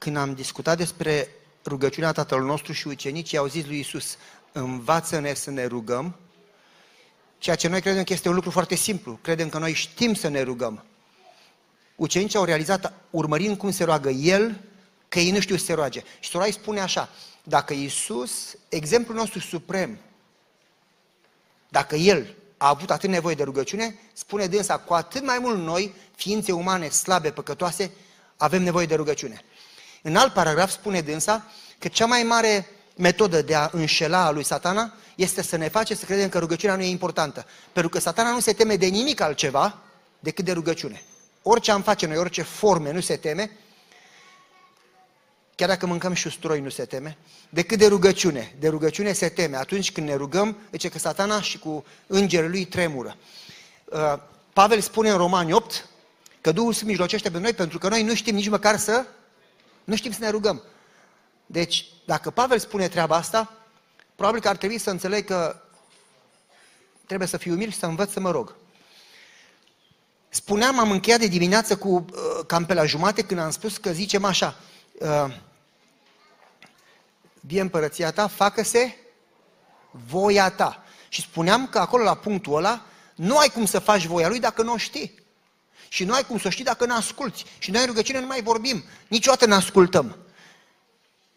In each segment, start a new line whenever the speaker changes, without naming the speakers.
când am discutat despre rugăciunea Tatălui nostru și ucenicii au zis lui Isus, învață-ne să ne rugăm, ceea ce noi credem că este un lucru foarte simplu. Credem că noi știm să ne rugăm. Ucenicii au realizat, urmărind cum se roagă El, că ei nu știu să se roage. Și Sorai spune așa, dacă Isus, exemplul nostru suprem, dacă El a avut atât nevoie de rugăciune, spune dânsa, cu atât mai mult noi, ființe umane slabe, păcătoase, avem nevoie de rugăciune. În alt paragraf spune dânsa că cea mai mare metodă de a înșela a lui satana este să ne face să credem că rugăciunea nu e importantă. Pentru că satana nu se teme de nimic altceva decât de rugăciune. Orice am face noi, orice forme nu se teme, chiar dacă mâncăm și usturoi nu se teme, decât de rugăciune. De rugăciune se teme. Atunci când ne rugăm, zice că satana și cu îngerii lui tremură. Uh, Pavel spune în Romani 8 că Duhul Sfânt mijlocește pentru noi pentru că noi nu știm nici măcar să nu știm să ne rugăm. Deci, dacă Pavel spune treaba asta, probabil că ar trebui să înțeleg că trebuie să fiu umil și să învăț să mă rog. Spuneam, am încheiat de dimineață cu uh, cam pe la jumate când am spus că zicem așa, uh, vie împărăția ta, facă-se voia ta. Și spuneam că acolo la punctul ăla nu ai cum să faci voia lui dacă nu o știi. Și nu ai cum să o știi dacă nu asculți. Și noi în rugăciune nu mai vorbim. Niciodată nu ascultăm.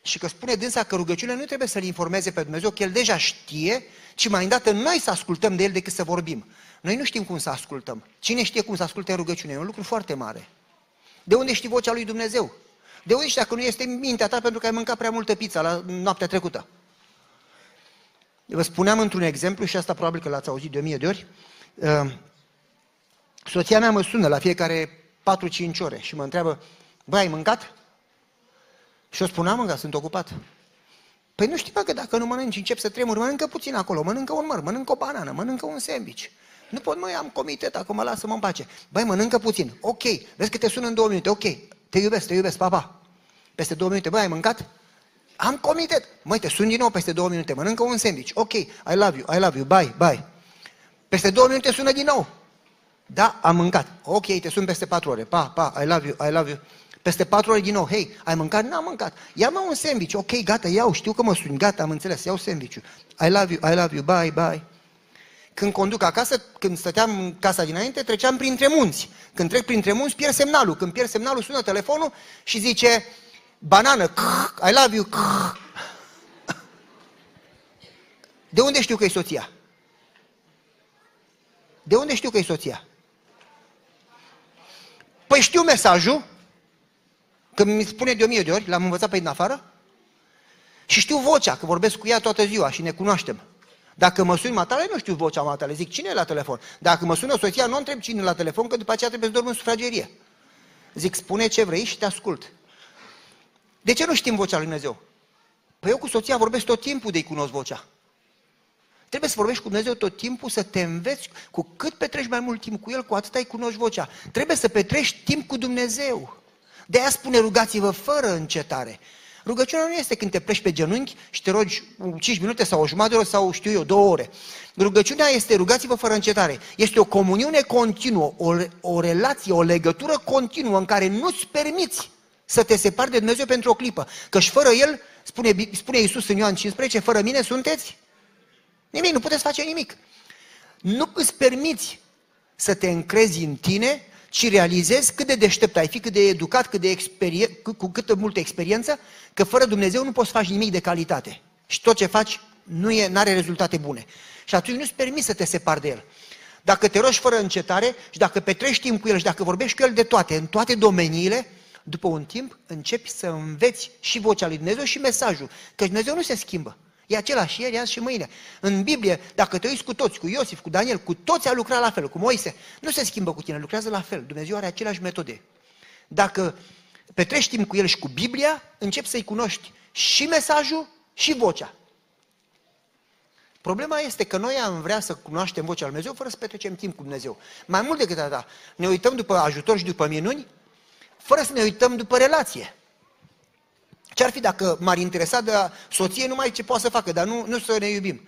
Și că spune dânsa că rugăciunea nu trebuie să-L informeze pe Dumnezeu, că El deja știe, ci mai îndată noi să ascultăm de El decât să vorbim. Noi nu știm cum să ascultăm. Cine știe cum să asculte în rugăciune? E un lucru foarte mare. De unde știi vocea lui Dumnezeu? De unde știi dacă nu este mintea ta pentru că ai mâncat prea multă pizza la noaptea trecută? Vă spuneam într-un exemplu, și asta probabil că l-ați auzit de o mie de ori, uh, soția mea mă sună la fiecare 4-5 ore și mă întreabă, băi, ai mâncat? Și eu spun, am mâncat, sunt ocupat. Păi nu știi, că dacă nu mănânci, încep să tremuri, mănâncă puțin acolo, mănâncă un măr, mănâncă o banană, mănâncă un sandwich. Nu pot, mai am comitet, acum lasă-mă în pace. Băi, mănâncă puțin. Ok, vezi că te sună în două minute. Ok, te iubesc, te iubesc, papa. Peste două minute, băi, ai mâncat? Am comitet. Măi, te sun din nou peste două minute, mănâncă un sandwich. Ok, I love you, I love you, bye, bye. Peste două minute sună din nou. Da, am mâncat. Ok, te sun peste patru ore. Pa, pa, I love you, I love you. Peste patru ore din nou, hei, ai mâncat? N-am mâncat. Ia-mă un sandwich. Ok, gata, iau, știu că mă suni, gata, am înțeles, iau sandwich I love you, I love you, bye, bye. Când conduc acasă, când stăteam în casa dinainte, treceam printre munți. Când trec printre munți, pierd semnalul. Când pierd semnalul, sună telefonul și zice, banană, I love you. De unde știu că e soția? De unde știu că e soția? Păi știu mesajul, că mi spune de o mie de ori, l-am învățat pe din afară, și știu vocea, că vorbesc cu ea toată ziua și ne cunoaștem. Dacă mă suni matale, nu știu vocea matale, zic cine e la telefon. Dacă mă sună soția, nu întreb cine e la telefon, că după aceea trebuie să dorm în sufragerie. Zic, spune ce vrei și te ascult. De ce nu știm vocea lui Dumnezeu? Păi eu cu soția vorbesc tot timpul de-i cunosc vocea. Trebuie să vorbești cu Dumnezeu tot timpul, să te înveți. Cu cât petreci mai mult timp cu El, cu atât ai cunoști vocea. Trebuie să petreci timp cu Dumnezeu. De aia spune rugați-vă fără încetare. Rugăciunea nu este când te pleci pe genunchi și te rogi 5 minute sau o jumătate de oră sau știu eu, două ore. Rugăciunea este rugați-vă fără încetare. Este o comuniune continuă, o, o relație, o legătură continuă în care nu-ți permiți să te separi de Dumnezeu pentru o clipă. Căci fără El, spune, spune Iisus în Ioan 15, fără mine sunteți nimic, nu puteți face nimic. Nu îți permiți să te încrezi în tine ci realizezi cât de deștept ai fi, cât de educat, cât de experien- cu câtă multă experiență, că fără Dumnezeu nu poți face nimic de calitate. Și tot ce faci nu e, are rezultate bune. Și atunci nu-ți permis să te separi de El. Dacă te rogi fără încetare și dacă petrești timp cu El și dacă vorbești cu El de toate, în toate domeniile, după un timp începi să înveți și vocea lui Dumnezeu și mesajul. Că Dumnezeu nu se schimbă. E același ieri, azi și mâine. În Biblie, dacă te uiți cu toți, cu Iosif, cu Daniel, cu toți a lucrat la fel, cu Moise, nu se schimbă cu tine, lucrează la fel. Dumnezeu are aceleași metode. Dacă petrești timp cu el și cu Biblia, începi să-i cunoști și mesajul și vocea. Problema este că noi am vrea să cunoaștem vocea lui Dumnezeu fără să petrecem timp cu Dumnezeu. Mai mult decât atât, ne uităm după ajutor și după minuni, fără să ne uităm după relație. Ce-ar fi dacă m-ar interesa de soție numai ce poate să facă, dar nu, nu să ne iubim?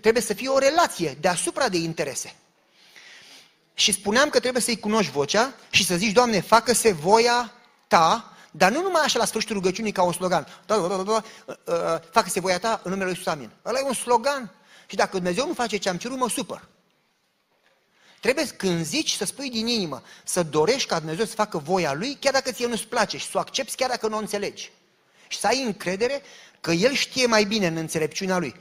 Trebuie să fie o relație deasupra de interese. Și spuneam că trebuie să-i cunoști vocea și să zici, Doamne, facă-se voia ta, Dar nu numai așa la sfârșitul rugăciunii ca un slogan. Da, da, da, da, uh, facă-se voia ta în numele Lui Iisus, amin. Ăla e un slogan. Și dacă Dumnezeu nu face ce am cerut, mă supăr. Trebuie când zici să spui din inimă, să dorești ca Dumnezeu să facă voia Lui, chiar dacă ție nu-ți place și să o accepti chiar dacă nu o înțelegi. Și să ai încredere că El știe mai bine în înțelepciunea Lui.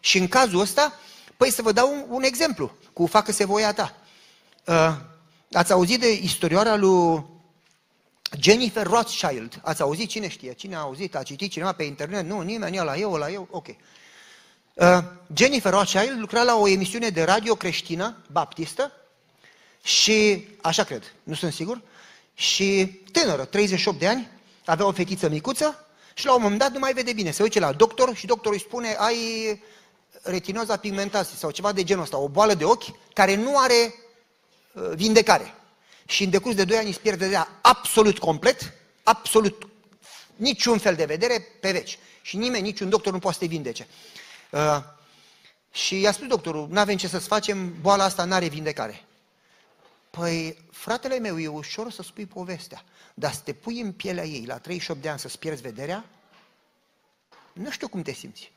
Și în cazul ăsta, păi să vă dau un, un exemplu cu facă-se voia ta. Uh, ați auzit de istorioara lui Jennifer Rothschild. Ați auzit? Cine știe? Cine a auzit? A citit cineva pe internet? Nu, nimeni, la eu, la eu, ok. Uh, Jennifer Rothschild lucra la o emisiune de radio creștină, baptistă, și, așa cred, nu sunt sigur, și tânără, 38 de ani, avea o fetiță micuță și la un moment dat nu mai vede bine. Se duce la doctor și doctorul îi spune, ai retinoza pigmentasii sau ceva de genul ăsta, o boală de ochi care nu are uh, vindecare. Și în decurs de 2 ani îți pierde de absolut complet, absolut niciun fel de vedere pe veci. Și nimeni, niciun doctor nu poate să te vindece. Uh, și i-a spus doctorul, nu avem ce să-ți facem, boala asta nu are vindecare. Păi, fratele meu, e ușor să spui povestea, dar să te pui în pielea ei la 38 de ani să-ți pierzi vederea, nu știu cum te simți.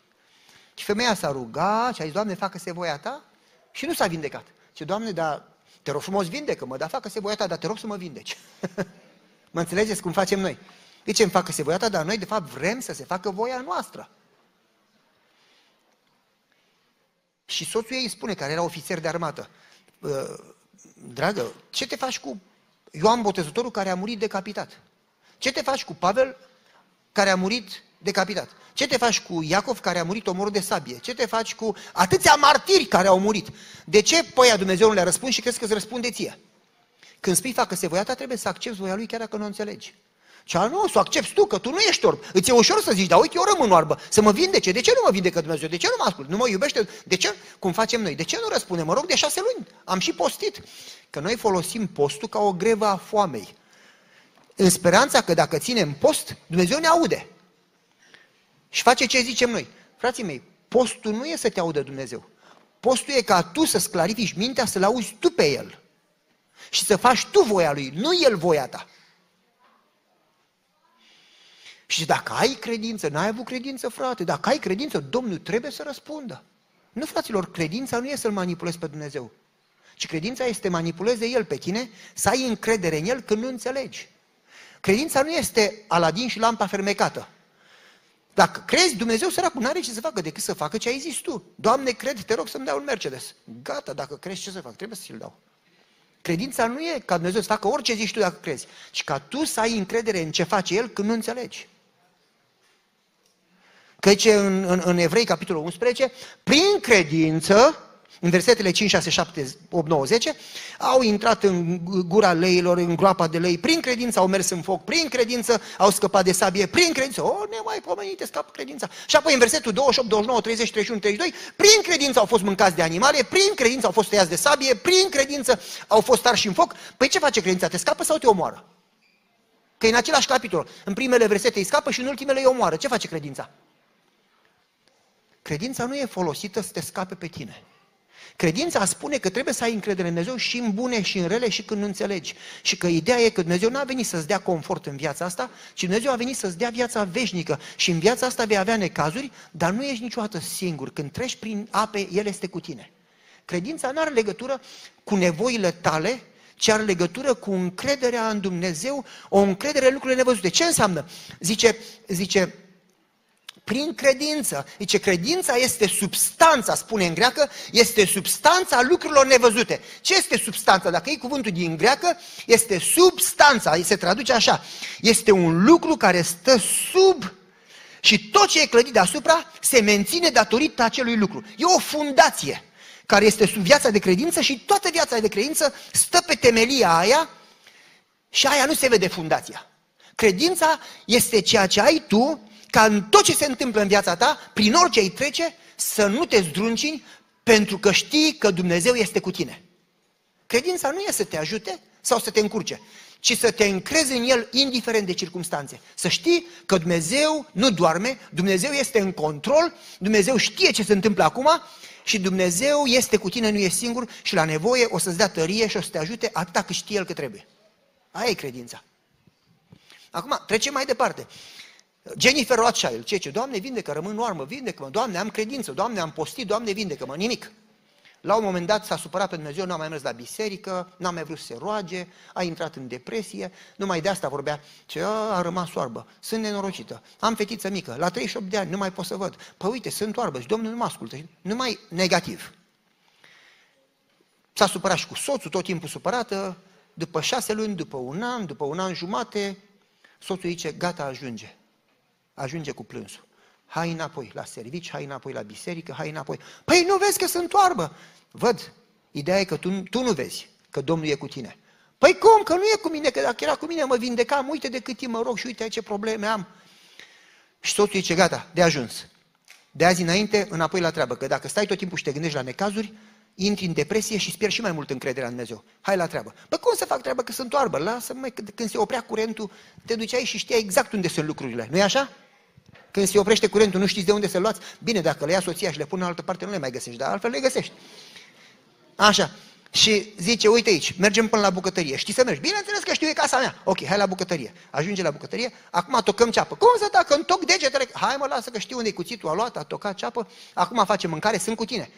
Și femeia s-a rugat și a zis, Doamne, facă-se voia ta și nu s-a vindecat. Ce Doamne, dar te rog frumos vindecă-mă, dar facă-se voia ta, dar te rog să mă vindeci. mă înțelegeți cum facem noi? De ce îmi facă-se voia ta? Dar noi, de fapt, vrem să se facă voia noastră. Și soțul ei spune, care era ofițer de armată, dragă, ce te faci cu Ioan Botezătorul care a murit decapitat? Ce te faci cu Pavel care a murit decapitat? Ce te faci cu Iacov care a murit omorât de sabie? Ce te faci cu atâția martiri care au murit? De ce păia Dumnezeu nu le-a răspuns și crezi că îți răspunde ție? Când spui facă-se voia ta, trebuie să accepti voia lui chiar dacă nu o înțelegi. Cea nu, să o accepti tu, că tu nu ești orb. Îți e ușor să zici, dar uite, eu rămân oarbă, să mă vindece. De ce nu mă vindecă Dumnezeu? De ce nu mă ascult? Nu mă iubește? De ce? Cum facem noi? De ce nu răspunde? Mă rog de șase luni. Am și postit. Că noi folosim postul ca o grevă a foamei. În speranța că dacă ținem post, Dumnezeu ne aude. Și face ce zicem noi. Frații mei, postul nu e să te audă Dumnezeu. Postul e ca tu să-ți clarifici mintea, să-L auzi tu pe El. Și să faci tu voia Lui, nu El voia ta. Și dacă ai credință, n-ai avut credință, frate, dacă ai credință, Domnul trebuie să răspundă. Nu, fraților, credința nu e să-L manipulezi pe Dumnezeu, ci credința este manipuleze El pe tine, să ai încredere în El când nu înțelegi. Credința nu este Aladin și lampa fermecată. Dacă crezi, Dumnezeu săracul nu are ce să facă decât să facă ce ai zis tu. Doamne, cred, te rog să-mi dau un Mercedes. Gata, dacă crezi ce să fac, trebuie să ți-l dau. Credința nu e ca Dumnezeu să facă orice zici tu dacă crezi, ci ca tu să ai încredere în ce face El când nu înțelegi. Căci în, în, în Evrei, capitolul 11, prin credință, în versetele 5, 6, 7, 8, 9, 10, au intrat în gura leilor, în groapa de lei, prin credință au mers în foc, prin credință au scăpat de sabie, prin credință, o, nemaipomenite, scapă credința. Și apoi în versetul 28, 29, 30, 31, 32, prin credință au fost mâncați de animale, prin credință au fost tăiați de sabie, prin credință au fost arși în foc. Păi ce face credința? Te scapă sau te omoară? Că în același capitol, în primele versete îi scapă și în ultimele îi omoară. Ce face credința? Credința nu e folosită să te scape pe tine. Credința spune că trebuie să ai încredere în Dumnezeu și în bune și în rele și când nu înțelegi. Și că ideea e că Dumnezeu nu a venit să-ți dea confort în viața asta, ci Dumnezeu a venit să-ți dea viața veșnică. Și în viața asta vei avea necazuri, dar nu ești niciodată singur. Când treci prin ape, El este cu tine. Credința nu are legătură cu nevoile tale, ci are legătură cu încrederea în Dumnezeu, o încredere în lucrurile nevăzute. Ce înseamnă? Zice, zice prin credință. Zice, credința este substanța, spune în greacă, este substanța lucrurilor nevăzute. Ce este substanța? Dacă e cuvântul din greacă, este substanța, se traduce așa. Este un lucru care stă sub și tot ce e clădit deasupra se menține datorită acelui lucru. E o fundație care este sub viața de credință și toată viața de credință stă pe temelia aia și aia nu se vede fundația. Credința este ceea ce ai tu ca în tot ce se întâmplă în viața ta, prin orice îi trece, să nu te zdruncini pentru că știi că Dumnezeu este cu tine. Credința nu e să te ajute sau să te încurce, ci să te încrezi în El indiferent de circunstanțe. Să știi că Dumnezeu nu doarme, Dumnezeu este în control, Dumnezeu știe ce se întâmplă acum și Dumnezeu este cu tine, nu e singur și la nevoie o să-ți dea tărie și o să te ajute atâta cât știe El că trebuie. Aia e credința. Acum, trecem mai departe. Jennifer Rothschild, ce ce? Doamne, vindecă, rămân oarmă, vindecă-mă, Doamne, am credință, Doamne, am postit, Doamne, vindecă-mă, nimic. La un moment dat s-a supărat pe Dumnezeu, nu a mai mers la biserică, n-a mai vrut să se roage, a intrat în depresie, numai de asta vorbea, ce a, a rămas oarbă, sunt nenorocită, am fetiță mică, la 38 de ani nu mai pot să văd, păi uite, sunt oarbă și Domnul nu mă ascultă, numai negativ. S-a supărat și cu soțul, tot timpul supărată, după șase luni, după un an, după un an jumate, soțul zice, gata, ajunge. Ajunge cu plânsul. Hai înapoi la servici, hai înapoi la biserică, hai înapoi. Păi nu vezi că sunt oarbă? Văd. Ideea e că tu, tu nu vezi că Domnul e cu tine. Păi cum? Că nu e cu mine, că dacă era cu mine mă vindecam, uite de cât timp mă rog și uite ce probleme am. Și soțul zice, gata, de ajuns. De azi înainte, înapoi la treabă, că dacă stai tot timpul și te gândești la necazuri, intri în depresie și pierzi și mai mult încrederea în Dumnezeu. Hai la treabă. Păi cum să fac treabă că sunt oarbă? Lasă mai când se oprea curentul, te duceai și știai exact unde sunt lucrurile. Nu-i așa? Când se oprește curentul, nu știți de unde să luați? Bine, dacă le ia soția și le pune în altă parte, nu le mai găsești, dar altfel le găsești. Așa. Și zice, uite aici, mergem până la bucătărie. Știi să mergi? Bineînțeles că știu, e casa mea. Ok, hai la bucătărie. Ajunge la bucătărie, acum tocăm ceapă. Cum să dacă întoc degetele? Hai mă, lasă că știu unde e cuțitul, a luat, a tocat ceapă. Acum facem mâncare, sunt cu tine.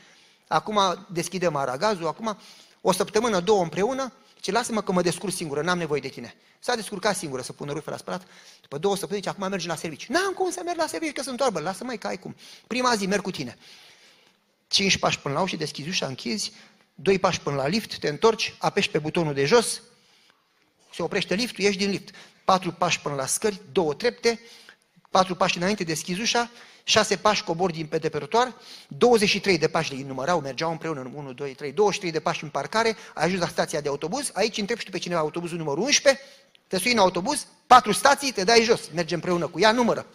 Acum deschidem aragazul, acum o săptămână, două împreună, ce lasă-mă că mă descurc singură, n-am nevoie de tine. S-a descurcat singură să pună rufe la spălat. După două săptămâni, zice, acum mergi la serviciu. N-am cum să merg la serviciu, că sunt oarbă. Lasă mai că ai cum. Prima zi merg cu tine. Cinci pași până la ușă, deschizi ușa, închizi, doi pași până la lift, te întorci, apeși pe butonul de jos, se oprește liftul, ieși din lift. Patru pași până la scări, două trepte, patru pași înainte, deschizi ușa, șase pași cobor din pe deperotoar, 23 de pași le numărau, mergeau împreună, 1, 2, 3, 23 de pași în parcare, ai ajuns la stația de autobuz, aici întrebi și tu pe cineva autobuzul numărul 11, te sui în autobuz, patru stații, te dai jos, mergi împreună cu ea, numără.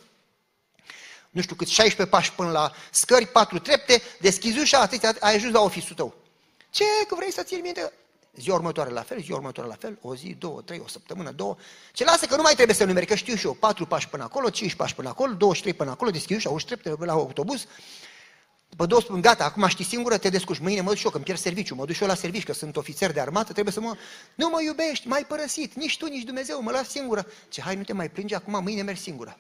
Nu știu cât, 16 pași până la scări, patru trepte, deschizi ușa, atâția, ai ajuns la oficiul tău. Ce, că vrei să ții minte? Ziua următoare la fel, ziua următoare la fel, o zi, două, trei, o săptămână, două. Ce lasă că nu mai trebuie să numeri, că știu și eu, patru pași până acolo, cinci pași până acolo, 23 până acolo, deschizi ușa, uși trepte la autobuz. După două spun, gata, acum știi singură, te descurci, mâine mă duc și eu, că îmi pierd serviciu, mă duc și eu la serviciu, că sunt ofițer de armată, trebuie să mă... Nu mă iubești, m-ai părăsit, nici tu, nici Dumnezeu, mă las singură. Ce, hai, nu te mai plânge, acum mâine mergi singură.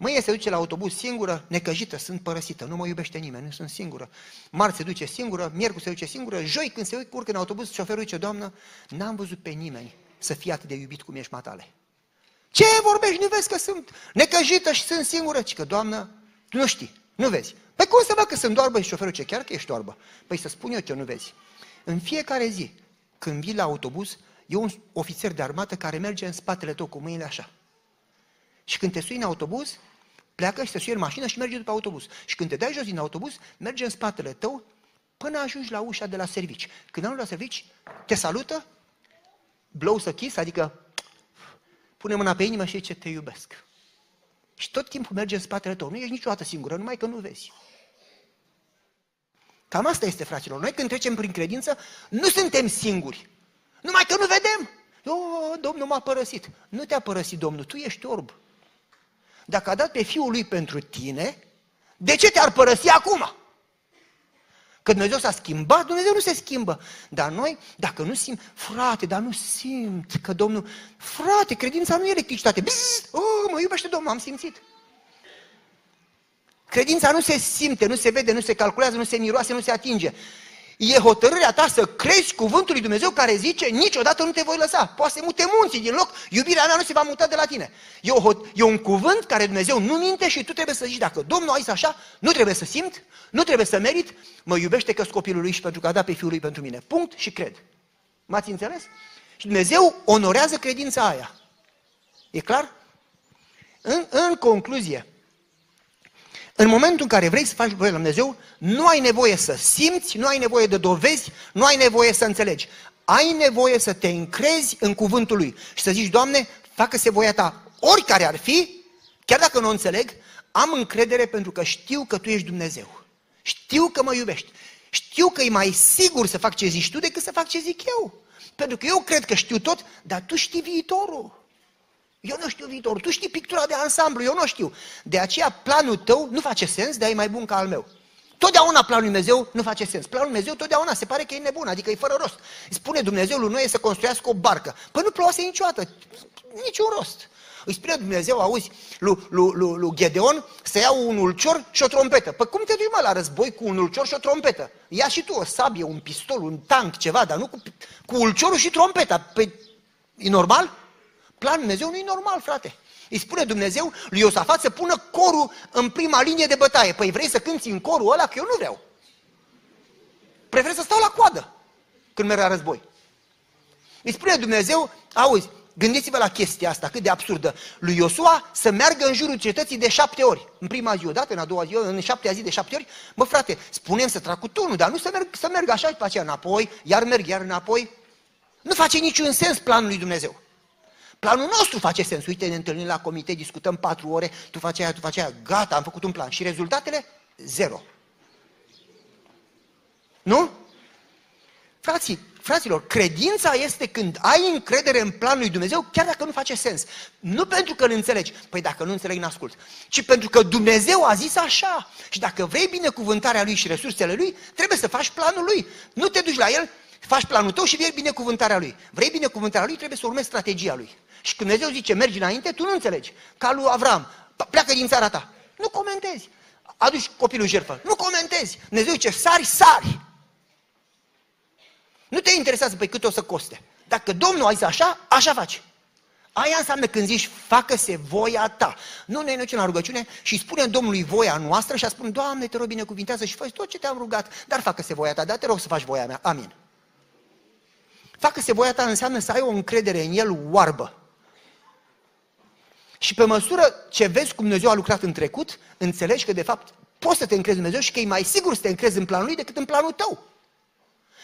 Mâine se duce la autobuz singură, necăjită, sunt părăsită, nu mă iubește nimeni, nu sunt singură. Marți se duce singură, miercuri se duce singură, joi când se urcă în autobuz, șoferul zice, Doamnă, n-am văzut pe nimeni să fie atât de iubit cum ești matale. Ce vorbești, nu vezi că sunt necăjită și sunt singură? Ci că, Doamnă, tu nu știi, nu vezi. Păi cum să văd că sunt doarbă și șoferul ce chiar că ești doarbă? Păi să spun eu ce nu vezi. În fiecare zi, când vii la autobuz, e un ofițer de armată care merge în spatele tău cu mâinile așa. Și când te sui în autobuz, pleacă și se suie în mașină și merge după autobuz. Și când te dai jos din autobuz, merge în spatele tău până ajungi la ușa de la servici. Când ajungi la servici, te salută, blow să kiss, adică pune mâna pe inimă și zice, te iubesc. Și tot timpul merge în spatele tău. Nu ești niciodată singură, numai că nu vezi. Cam asta este, fraților. Noi când trecem prin credință, nu suntem singuri. Numai că nu vedem. O, Domnul m-a părăsit. Nu te-a părăsit Domnul, tu ești orb. Dacă a dat pe Fiul Lui pentru tine, de ce te-ar părăsi acum? Că Dumnezeu s-a schimbat, Dumnezeu nu se schimbă. Dar noi, dacă nu simt, frate, dar nu simt că Domnul, frate, credința nu e electricitate. Bzz, oh, mă iubește Domnul, am simțit. Credința nu se simte, nu se vede, nu se calculează, nu se miroase, nu se atinge. E hotărârea ta să crezi cuvântul lui Dumnezeu care zice niciodată nu te voi lăsa. Poate să mute munții din loc, iubirea mea nu se va muta de la tine. E, o, e un cuvânt care Dumnezeu nu minte și tu trebuie să zici dacă Domnul a zis așa, nu trebuie să simt, nu trebuie să merit, mă iubește că copilul lui și pentru că a dat pe fiul lui pentru mine. Punct și cred. M-ați înțeles? Și Dumnezeu onorează credința aia. E clar? În, în concluzie, în momentul în care vrei să faci lucruri la Dumnezeu, nu ai nevoie să simți, nu ai nevoie de dovezi, nu ai nevoie să înțelegi. Ai nevoie să te încrezi în cuvântul Lui și să zici, Doamne, facă-se voia Ta, oricare ar fi, chiar dacă nu o înțeleg, am încredere pentru că știu că Tu ești Dumnezeu. Știu că mă iubești. Știu că e mai sigur să fac ce zici Tu decât să fac ce zic eu. Pentru că eu cred că știu tot, dar Tu știi viitorul. Eu nu știu viitorul, tu știi pictura de ansamblu, eu nu știu. De aceea planul tău nu face sens, dar e mai bun ca al meu. Totdeauna planul lui Dumnezeu nu face sens. Planul lui Dumnezeu totdeauna se pare că e nebun, adică e fără rost. Îi spune Dumnezeu lui Noe să construiască o barcă. Păi nu plouase niciodată, niciun rost. Îi spune Dumnezeu, auzi, lui, lui, lui, lui Gedeon să iau un ulcior și o trompetă. Păi cum te duci mă la război cu un ulcior și o trompetă? Ia și tu o sabie, un pistol, un tank, ceva, dar nu cu, cu ulciorul și trompeta. Păi e normal? Planul Dumnezeu nu e normal, frate. Îi spune Dumnezeu lui Iosafat să pună corul în prima linie de bătaie. Păi vrei să cânti în corul ăla? Că eu nu vreau. Prefer să stau la coadă când merg la război. Îi spune Dumnezeu, auzi, gândiți-vă la chestia asta, cât de absurdă. Lui Iosua să meargă în jurul cetății de șapte ori. În prima zi odată, în a doua zi, în șaptea zi de șapte ori. Mă, frate, spunem să trag cu turnul, dar nu să merg, să merg așa și pe aceea înapoi, iar merg, iar înapoi. Nu face niciun sens planul lui Dumnezeu. Planul nostru face sens. Uite, ne întâlnim la comite, discutăm patru ore, tu faci aia, tu faci aia, gata, am făcut un plan. Și rezultatele? Zero. Nu? Frații, fraților, credința este când ai încredere în planul lui Dumnezeu, chiar dacă nu face sens. Nu pentru că îl înțelegi, păi dacă nu înțelegi, n-ascult, ci pentru că Dumnezeu a zis așa. Și dacă vrei binecuvântarea lui și resursele lui, trebuie să faci planul lui. Nu te duci la el, faci planul tău și vrei binecuvântarea lui. Vrei binecuvântarea lui, trebuie să urmezi strategia lui. Și când Dumnezeu zice mergi înainte, tu nu înțelegi. Ca lui Avram, pleacă din țara ta. Nu comentezi. Aduci copilul jertfă. Nu comentezi. Dumnezeu zice sari, sari. Nu te interesează pe cât o să coste. Dacă Domnul a zis așa, așa faci. Aia înseamnă când zici, facă-se voia ta. Nu ne ducem la rugăciune și spune Domnului voia noastră și a spune, Doamne, te rog binecuvintează și faci tot ce te-am rugat, dar facă-se voia ta, dar te rog să faci voia mea. Amin. Facă-se voia ta înseamnă să ai o încredere în El oarbă. Și pe măsură ce vezi cum Dumnezeu a lucrat în trecut, înțelegi că de fapt poți să te încrezi în Dumnezeu și că e mai sigur să te încrezi în planul lui decât în planul tău.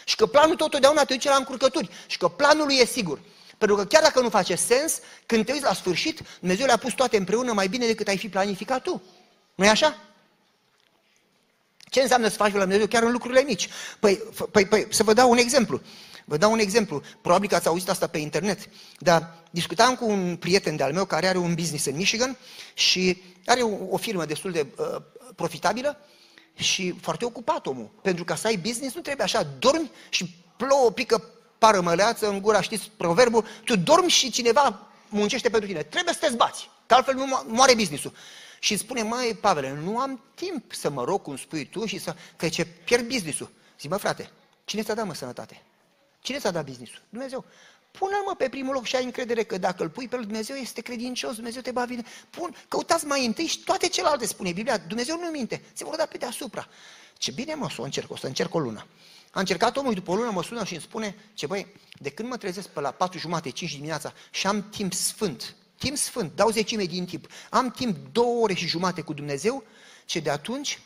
Și că planul tău totdeauna te duce la încurcături. Și că planul lui e sigur. Pentru că chiar dacă nu face sens, când te uiți la sfârșit, Dumnezeu le-a pus toate împreună mai bine decât ai fi planificat tu. nu e așa? Ce înseamnă să faci la Dumnezeu chiar în lucrurile mici? Păi, păi, păi, să vă dau un exemplu. Vă dau un exemplu. Probabil că ați auzit asta pe internet. Dar discutam cu un prieten de-al meu care are un business în Michigan și are o, o firmă destul de uh, profitabilă și foarte ocupat omul. Pentru ca să ai business nu trebuie așa, dormi și plouă, pică parămăleață în gura, știți proverbul, tu dormi și cineva muncește pentru tine. Trebuie să te zbați, că altfel nu moare businessul. Și îmi spune, mai Pavele, nu am timp să mă rog cum spui tu și să, că ce pierd businessul. Zic, mă frate, cine ți-a dat mă sănătate? Cine ți-a dat businessul? Dumnezeu. Pune-l mă pe primul loc și ai încredere că dacă îl pui pe Dumnezeu este credincios, Dumnezeu te va bine. Pun, căutați mai întâi și toate celelalte, spune Biblia, Dumnezeu nu minte, se vor da pe deasupra. Ce bine mă, să o încerc, o să încerc o lună. A încercat omul după o lună mă sună și îmi spune, ce băi, de când mă trezesc pe la 4 jumate, 5 dimineața și am timp sfânt, timp sfânt, dau zecime din timp, am timp două ore și jumate cu Dumnezeu, ce de atunci,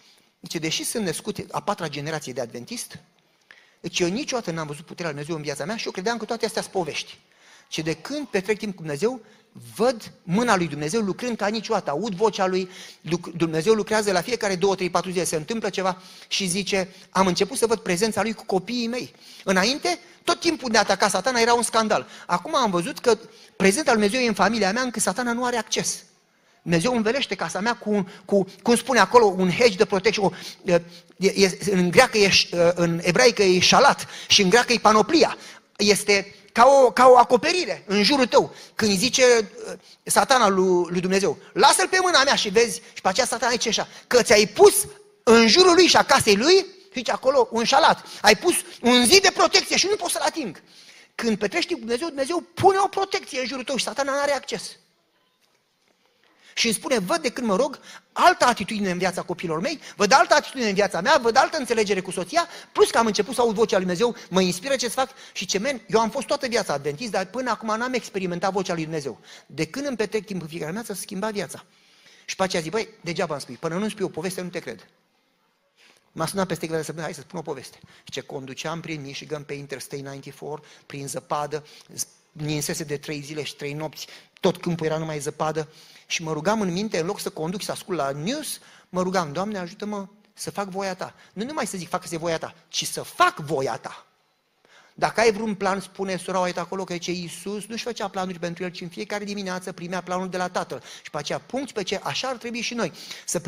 ce deși sunt născut a patra generație de adventist, deci eu niciodată n-am văzut puterea lui Dumnezeu în viața mea și eu credeam că toate astea sunt povești. Și de când petrec timp cu Dumnezeu, văd mâna lui Dumnezeu lucrând ca niciodată, aud vocea lui, Dumnezeu lucrează la fiecare două, trei, patru zile, se întâmplă ceva și zice, am început să văd prezența lui cu copiii mei. Înainte, tot timpul de ataca satana era un scandal. Acum am văzut că prezența lui Dumnezeu e în familia mea încât satana nu are acces. Dumnezeu învelește casa mea cu, cu cum spune acolo, un hedge de protecție. O, e, e, în greacă e, în ebraică e șalat și în greacă e panoplia. Este ca o, ca o acoperire în jurul tău. Când zice satana lui, lui Dumnezeu, lasă-l pe mâna mea și vezi, și pe aceea satana zice așa, că ți-ai pus în jurul lui și a casei lui, zice acolo, un șalat. Ai pus un zid de protecție și nu poți să-l ating. Când petrești cu Dumnezeu, Dumnezeu pune o protecție în jurul tău și satana nu are acces și îmi spune, văd de când mă rog, altă atitudine în viața copilor mei, văd altă atitudine în viața mea, văd altă înțelegere cu soția, plus că am început să aud vocea lui Dumnezeu, mă inspiră ce să fac și ce men, eu am fost toată viața adventist, dar până acum n-am experimentat vocea lui Dumnezeu. De când îmi petrec timp în fiecare mea, să schimba viața. Și pe aceea zic, băi, degeaba îmi spui, până nu spui o poveste, nu te cred. M-a sunat peste câteva săptămâni, hai să spun o poveste. Și ce conduceam prin Michigan pe Interstate 94, prin zăpadă, ninsese de trei zile și trei nopți, tot câmpul era numai zăpadă și mă rugam în minte, în loc să conduc și să ascult la news, mă rugam, Doamne, ajută-mă să fac voia Ta. Nu numai să zic, facă-se voia Ta, ci să fac voia Ta. Dacă ai vreun plan, spune sora uite acolo că ce Iisus nu-și făcea planuri pentru el, ci în fiecare dimineață primea planul de la Tatăl. Și pe aceea, punct pe ce așa ar trebui și noi, să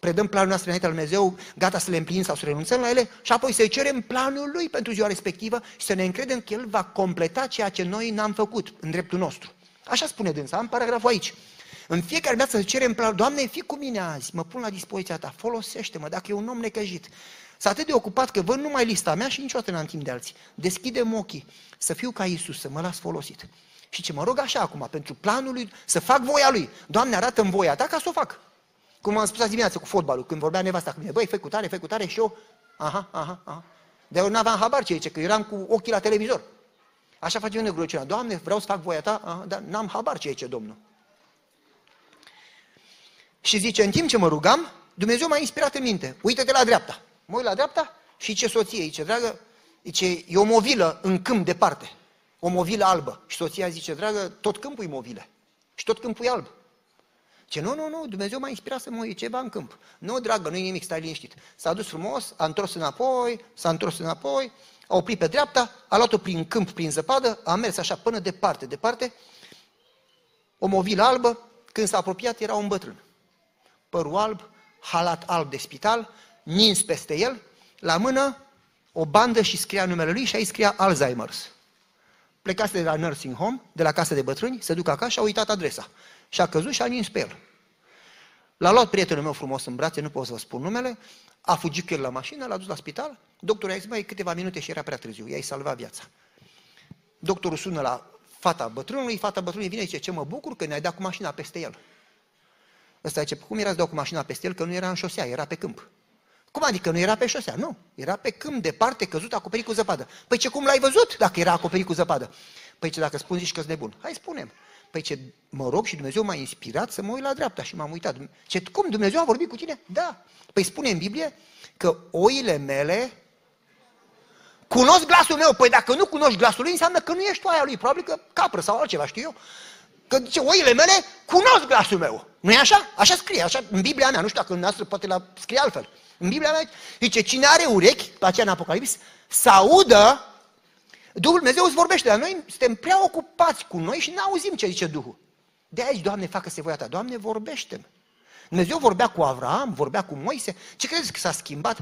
predăm planul noastre înainte al Dumnezeu, gata să le împlinim sau să renunțăm la ele și apoi să-i cerem planul Lui pentru ziua respectivă și să ne încredem că El va completa ceea ce noi n-am făcut în dreptul nostru. Așa spune dânsa, am paragraful aici. În fiecare dată să cerem plan, Doamne, fii cu mine azi, mă pun la dispoziția ta, folosește-mă, dacă e un om necăjit. Sunt atât de ocupat că văd numai lista mea și niciodată n-am timp de alții. Deschidem ochii, să fiu ca Isus, să mă las folosit. Și ce mă rog așa acum, pentru planul lui, să fac voia lui. Doamne, arată-mi voia ta ca să o fac. Cum am spus azi dimineață cu fotbalul, când vorbea nevasta cu mine, băi, fă cu tare, fă cu tare și eu, aha, aha, aha. De eu n-aveam habar ce zice, că eram cu ochii la televizor. Așa face un rugăciunea. Doamne, vreau să fac voia ta, aha, dar n-am habar ce zice Domnul. Și zice, în timp ce mă rugam, Dumnezeu m-a inspirat în minte. Uită-te la dreapta. Mă uit la dreapta și ce soție, zice, dragă, zice, e o movilă în câmp departe. O movilă albă. Și soția zice, dragă, tot câmpul e movile. Și tot câmpul e alb. Ce nu, nu, nu, Dumnezeu m-a inspirat să mă uit ceva în câmp. Nu, dragă, nu e nimic, stai liniștit. S-a dus frumos, a întors înapoi, s-a întors înapoi, a oprit pe dreapta, a luat-o prin câmp, prin zăpadă, a mers așa până departe, departe, o movilă albă, când s-a apropiat era un bătrân. Părul alb, halat alb de spital, nins peste el, la mână o bandă și scria numele lui și aici scria Alzheimer's. Plecase de la nursing home, de la casă de bătrâni, se duc acasă și a uitat adresa. Și a căzut și a nins pe el. L-a luat prietenul meu frumos în brațe, nu pot să vă spun numele, a fugit cu el la mașină, l-a dus la spital, doctorul i-a zis, mai câteva minute și era prea târziu, i-ai salvat viața. Doctorul sună la fata bătrânului, fata bătrânului vine și zice, ce mă bucur că ne-ai dat cu mașina peste el. Ăsta zice, cum era să dau cu mașina peste el, că nu era în șosea, era pe câmp. Cum adică nu era pe șosea? Nu, era pe câmp, departe, căzut, acoperit cu zăpadă. Păi ce, cum l-ai văzut dacă era acoperit cu zăpadă? Păi ce, dacă spun zici că nebun. Hai, spunem. Păi ce, mă rog și Dumnezeu m-a inspirat să mă uit la dreapta și m-am uitat. Ce, cum, Dumnezeu a vorbit cu tine? Da. Păi spune în Biblie că oile mele cunosc glasul meu. Păi dacă nu cunoști glasul lui, înseamnă că nu ești oaia lui. Probabil că capră sau altceva, știu eu. Că zice, oile mele cunosc glasul meu. nu e așa? Așa scrie, așa în Biblia mea. Nu știu dacă în noastră poate la scrie altfel. În Biblia mea zice, cine are urechi, pe aceea în Apocalips, să audă, Duhul Dumnezeu îți vorbește, dar noi suntem prea ocupați cu noi și nu auzim ce zice Duhul. De aici, Doamne, facă-se voia Ta. Doamne, vorbește -mi. Dumnezeu vorbea cu Avram, vorbea cu Moise. Ce credeți că s-a schimbat?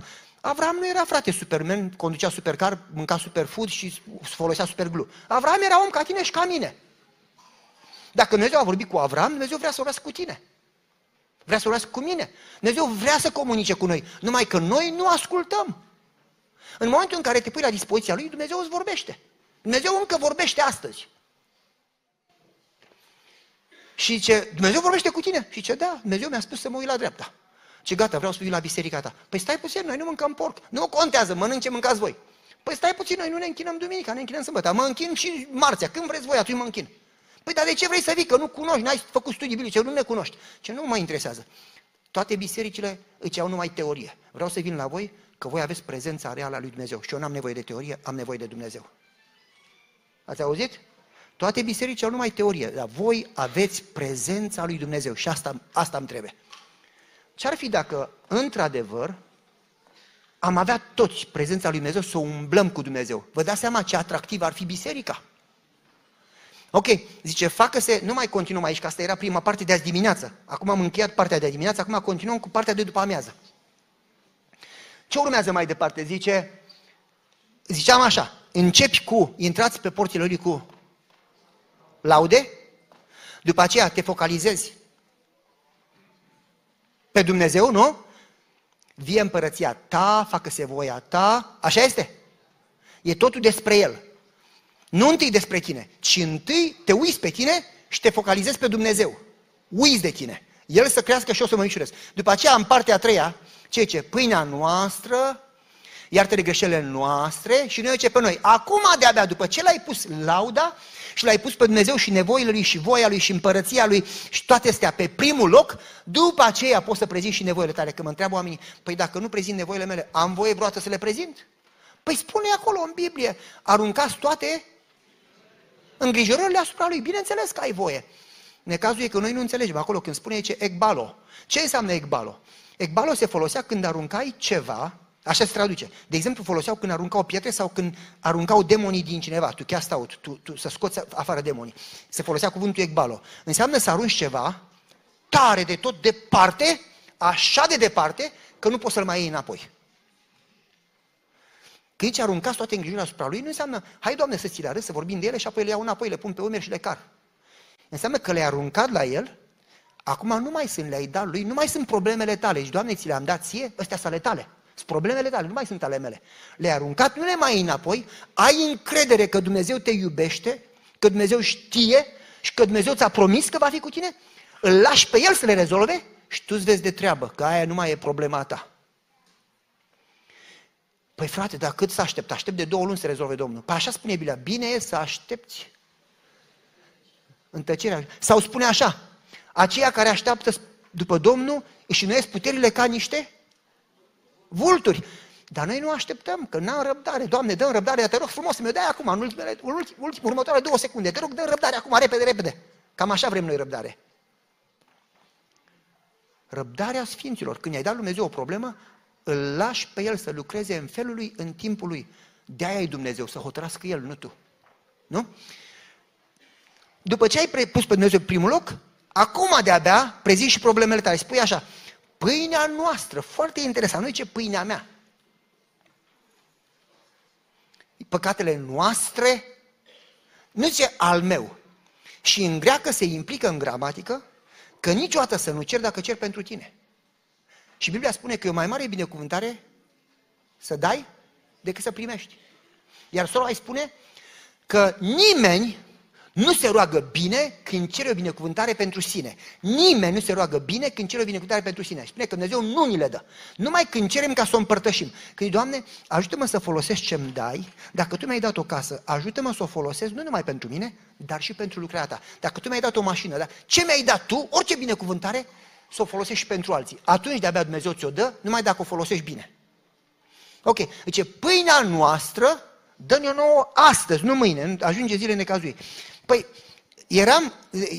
Avram nu era frate superman, conducea supercar, mânca superfood și folosea superglu. Avram era om ca tine și ca mine. Dacă Dumnezeu a vorbit cu Avram, Dumnezeu vrea să vorbească cu tine. Vrea să vorbească cu mine. Dumnezeu vrea să comunice cu noi, numai că noi nu ascultăm. În momentul în care te pui la dispoziția lui, Dumnezeu îți vorbește. Dumnezeu încă vorbește astăzi. Și ce Dumnezeu vorbește cu tine. Și ce da, Dumnezeu mi-a spus să mă uit la dreapta. Ce gata, vreau să fiu la biserica ta. Păi stai puțin, noi nu mâncăm porc. Nu contează, mănânc ce mâncați voi. Păi stai puțin, noi nu ne închinăm duminica, ne închinăm sâmbătă. Mă închin și marțea. Când vreți voi, atunci mă închin. Păi dar de ce vrei să vii? Că nu cunoști, n-ai făcut studii biblice, nu ne cunoști. Ce nu mă interesează. Toate bisericile îți au numai teorie. Vreau să vin la voi că voi aveți prezența reală a lui Dumnezeu. Și eu n-am nevoie de teorie, am nevoie de Dumnezeu. Ați auzit? Toate bisericile au numai teorie, dar voi aveți prezența lui Dumnezeu și asta, asta îmi trebuie. Ce-ar fi dacă, într-adevăr, am avea toți prezența lui Dumnezeu să o umblăm cu Dumnezeu? Vă dați seama ce atractiv ar fi biserica? Ok, zice, facă-se, nu mai continuăm aici, că asta era prima parte de azi dimineață. Acum am încheiat partea de dimineață, acum continuăm cu partea de după amiază. Ce urmează mai departe? Zice, ziceam așa, începi cu, intrați pe porțile lui cu laude, după aceea te focalizezi pe Dumnezeu, nu? Vie împărăția ta, facă-se voia ta, așa este? E totul despre El. Nu întâi despre tine, ci întâi te uiți pe tine și te focalizezi pe Dumnezeu. Uiți de tine. El să crească și eu să mă micșoresc. După aceea, în partea a treia, ce ce? Pâinea noastră, iartă greșelile noastre și noi ce pe noi. Acum de-abia, după ce l-ai pus lauda și l-ai pus pe Dumnezeu și nevoile lui și voia lui și împărăția lui și toate astea pe primul loc, după aceea poți să prezinți și nevoile tale. Că mă întreabă oamenii, păi dacă nu prezint nevoile mele, am voie vreodată să le prezint? Păi spune acolo în Biblie, aruncați toate îngrijorările asupra lui. Bineînțeles că ai voie. Necazul e că noi nu înțelegem acolo când spune ce ecbalo. Ce înseamnă ecbalo? Ecbalo se folosea când aruncai ceva, așa se traduce. De exemplu, foloseau când aruncau pietre sau când aruncau demonii din cineva. Tu chiar stau, tu, tu, să scoți afară demonii. Se folosea cuvântul ecbalo. Înseamnă să arunci ceva tare de tot departe, așa de departe, că nu poți să-l mai iei înapoi. Că aici aruncați toate îngrijirile asupra lui, nu înseamnă, hai Doamne să ți le arăt, să vorbim de ele și apoi le iau înapoi, le pun pe umeri și le car. Înseamnă că le-ai aruncat la el, Acum nu mai sunt, le-ai dat lui, nu mai sunt problemele tale. Și, Doamne, ți le-am dat ție, ăstea sunt ale tale. Sunt problemele tale, nu mai sunt ale mele. Le-ai aruncat, nu le mai ai înapoi, ai încredere că Dumnezeu te iubește, că Dumnezeu știe și că Dumnezeu ți-a promis că va fi cu tine, îl lași pe El să le rezolve și tu îți vezi de treabă, că aia nu mai e problema ta. Păi frate, dar cât să aștept? Aștept de două luni să rezolve Domnul. Păi așa spune Biblia, bine e să aștepți în tăcerea. Sau spune așa, aceia care așteaptă după Domnul își înnoiesc puterile ca niște vulturi. Dar noi nu așteptăm, că n-am răbdare. Doamne, dăm răbdare, te rog frumos să-mi dai acum, în ultimele, în ultim, ultim, următoarele două secunde. Te rog, dăm răbdare acum, repede, repede. Cam așa vrem noi răbdare. Răbdarea Sfinților. Când i-ai dat Lui Dumnezeu o problemă, îl lași pe El să lucreze în felul lui, în timpul lui. De-aia e Dumnezeu, să hotărască El, nu tu. Nu? După ce ai pus pe Dumnezeu primul loc, acum de-abia prezinți și problemele tale. Spui așa, pâinea noastră, foarte interesant, nu ce pâinea mea. Păcatele noastre, nu zice al meu. Și în greacă se implică în gramatică că niciodată să nu cer dacă cer pentru tine. Și Biblia spune că e o mai mare binecuvântare să dai decât să primești. Iar sora îi spune că nimeni nu se roagă bine când cere o binecuvântare pentru sine. Nimeni nu se roagă bine când cere o binecuvântare pentru sine. Spune că Dumnezeu nu ni le dă. Numai când cerem ca să o împărtășim. Când Doamne, ajută-mă să folosesc ce-mi dai. Dacă Tu mi-ai dat o casă, ajută-mă să o folosesc nu numai pentru mine, dar și pentru lucrarea Ta. Dacă Tu mi-ai dat o mașină, da? ce mi-ai dat Tu, orice binecuvântare, să o folosești și pentru alții. Atunci de-abia Dumnezeu ți-o dă, numai dacă o folosești bine. Ok, deci pâinea noastră dă-ne nouă astăzi, nu mâine, ajunge zile necazuie. Păi, eram,